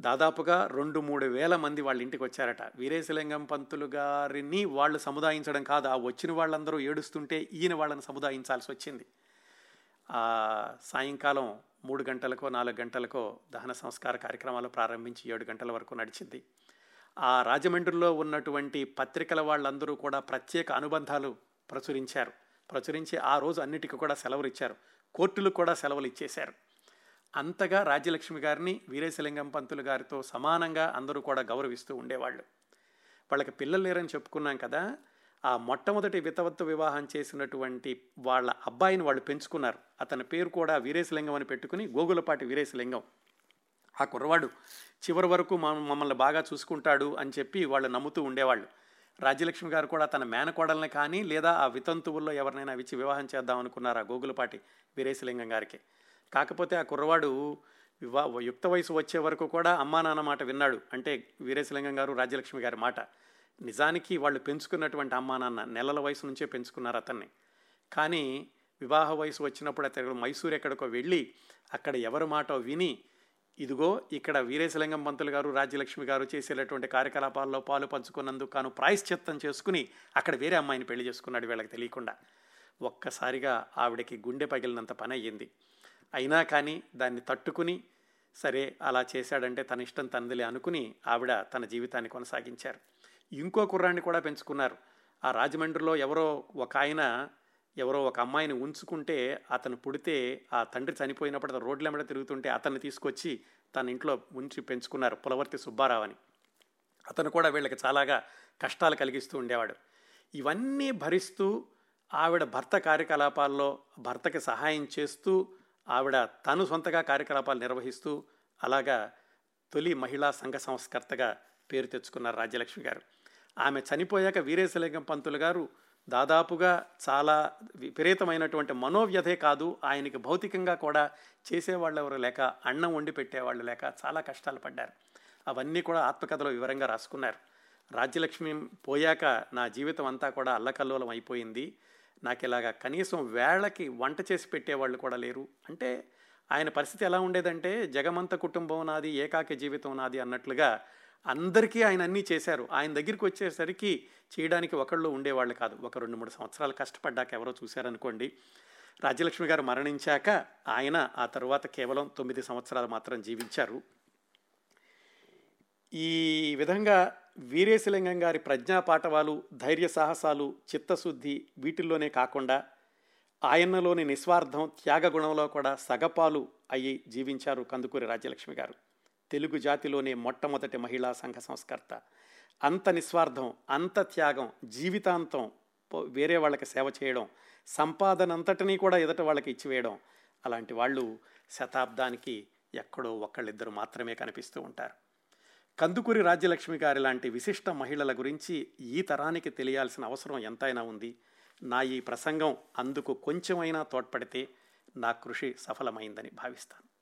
దాదాపుగా రెండు మూడు వేల మంది వాళ్ళ ఇంటికి వచ్చారట. వీరేశలింగం పంతులు గారిని వాళ్ళు సముదాయించడం కాదు ఆ వచ్చిన వాళ్ళందరూ ఏడుస్తుంటే ఈయన వాళ్ళని సముదాయించాల్సి వచ్చింది. సాయంకాలం మూడు గంటలకో నాలుగు గంటలకో దహన సంస్కార కార్యక్రమాలు ప్రారంభించి ఏడు గంటల వరకు నడిచింది. ఆ రాజమండ్రిలో ఉన్నటువంటి పత్రికల వాళ్ళందరూ కూడా ప్రత్యేక అనుబంధాలు ప్రచురించారు. ప్రచురించి ఆ రోజు అన్నిటికీ కూడా సెలవులు ఇచ్చారు కోర్టులు కూడా సెలవులు ఇచ్చేశారు అంతగా రాజ్యలక్ష్మి గారిని వీరేశలింగం పంతులు గారితో సమానంగా అందరూ కూడా గౌరవిస్తూ ఉండేవాళ్ళు. వాళ్ళకి పిల్లలు లేరని చెప్పుకున్నాం కదా ఆ మొట్టమొదటి వితవత్తు వివాహం చేసినటువంటి వాళ్ళ అబ్బాయిని వాళ్ళు పెంచుకున్నారు. అతని పేరు కూడా వీరేశలింగం అని పెట్టుకుని గోగులపాటి వీరేశలింగం. ఆ కుర్రవాడు చివరి వరకు మమ్మల్ని బాగా చూసుకుంటాడు అని చెప్పి వాళ్ళు నమ్ముతూ ఉండేవాళ్ళు. రాజ్యలక్ష్మి గారు కూడా తన మేనకోడల్ని కానీ లేదా ఆ వితంతువుల్లో ఎవరినైనా ఇచ్చి వివాహం చేద్దాం అనుకున్నారు ఆ గోగులపాటి వీరేశలింగం గారికి. కాకపోతే ఆ కుర్రవాడు వివా యుక్త వయసు వచ్చే వరకు కూడా అమ్మా నాన్న మాట విన్నాడు. అంటే వీరేశలింగం గారు రాజ్యలక్ష్మి గారి మాట. నిజానికి వాళ్ళు పెంచుకున్నటువంటి అమ్మా నాన్న నెలల వయసు నుంచే పెంచుకున్నారు అతన్ని. కానీ వివాహ వయసు వచ్చినప్పుడు అతను మైసూర్ ఎక్కడికో వెళ్ళి అక్కడ ఎవరి మాట విని ఇదిగో ఇక్కడ వీరేశలింగం పంతులు గారు రాజ్యలక్ష్మి గారు చేసేటటువంటి కార్యకలాపాల్లో పాలు పంచుకున్నందుకు కాను ప్రాయశ్చిత్తం చేసుకుని అక్కడ వేరే అమ్మాయిని పెళ్ళి చేసుకున్నాడు వీళ్ళకి తెలియకుండా. ఒక్కసారిగా ఆవిడకి గుండె పగిలినంత పని అయ్యింది. అయినా కానీ దాన్ని తట్టుకుని సరే అలా చేశాడంటే తన ఇష్టం తనదిలే అనుకుని ఆవిడ తన జీవితాన్ని కొనసాగించారు. ఇంకో కుర్రాన్ని కూడా పెంచుకున్నారు. ఆ రాజమండ్రిలో ఎవరో ఒక ఆయన ఎవరో ఒక అమ్మాయిని ఉంచుకుంటే అతను పుడితే ఆ తండ్రి చనిపోయినప్పుడు అతను రోడ్ల తిరుగుతుంటే అతన్ని తీసుకొచ్చి తన ఇంట్లో ఉంచి పెంచుకున్నారు పులవర్తి సుబ్బారావు అని. అతను కూడా వీళ్ళకి చాలాగా కష్టాలు కలిగిస్తూ ఉండేవాడు. ఇవన్నీ భరిస్తూ ఆవిడ భర్త కార్యకలాపాల్లో భర్తకి సహాయం చేస్తూ ఆవిడ తను సొంతగా కార్యకలాపాలు నిర్వహిస్తూ అలాగా తొలి మహిళా సంఘ సంస్కర్తగా పేరు తెచ్చుకున్నారు రాజ్యలక్ష్మి గారు. ఆమె చనిపోయాక వీరేశలింగం పంతులు గారు దాదాపుగా చాలా విపరీతమైనటువంటి మనోవ్యధే కాదు ఆయనకి భౌతికంగా కూడా చేసేవాళ్ళు ఎవరు లేక అన్నం వండి పెట్టేవాళ్ళు లేక చాలా కష్టాలు పడ్డారు. అవన్నీ కూడా ఆత్మకథలో వివరంగా రాసుకున్నారు. రాజ్యలక్ష్మి పోయాక నా జీవితం అంతా కూడా అల్లకల్లోలం అయిపోయింది. నాకు ఇలాగా కనీసం వేళకి వంట చేసి పెట్టేవాళ్ళు కూడా లేరు. అంటే ఆయన పరిస్థితి ఎలా ఉండేదంటే జగమంత కుటుంబం నాది ఏకాకి జీవితం నాది అన్నట్లుగా అందరికీ ఆయన అన్నీ చేశారు. ఆయన దగ్గరికి వచ్చేసరికి చేయడానికి ఒకళ్ళు ఉండేవాళ్ళు కాదు. ఒక రెండు మూడు సంవత్సరాలు కష్టపడ్డాక ఎవరో చూశారనుకోండి. రాజ్యలక్ష్మి గారు మరణించాక ఆయన ఆ తరువాత కేవలం తొమ్మిది సంవత్సరాలు మాత్రం జీవించారు. ఈ విధంగా వీరేశలింగం గారి ప్రజ్ఞాపాఠవాలు ధైర్య సాహసాలు చిత్తశుద్ధి వీటిల్లోనే కాకుండా ఆయనలోని నిస్వార్థం త్యాగగుణంలో కూడా సగపాలు అయ్యి జీవించారు కందుకూరి రాజ్యలక్ష్మి గారు. తెలుగు జాతిలోనే మొట్టమొదటి మహిళా సంఘ సంస్కర్త. అంత నిస్వార్థం అంత త్యాగం జీవితాంతం వేరే వాళ్ళకి సేవ చేయడం సంపాదన అంతటినీ కూడా ఎదుట వాళ్ళకి ఇచ్చివేయడం అలాంటి వాళ్ళు శతాబ్దానికి ఎక్కడో ఒకళ్ళిద్దరు మాత్రమే కనిపిస్తూ ఉంటారు. కందుకూరి రాజ్యలక్ష్మి గారి లాంటి విశిష్ట మహిళల గురించి ఈ తరానికి తెలియాల్సిన అవసరం ఎంతైనా ఉంది. నా ఈ ప్రసంగం అందుకు కొంచెమైనా తోడ్పడితే నా కృషి సఫలమైందని భావిస్తాను.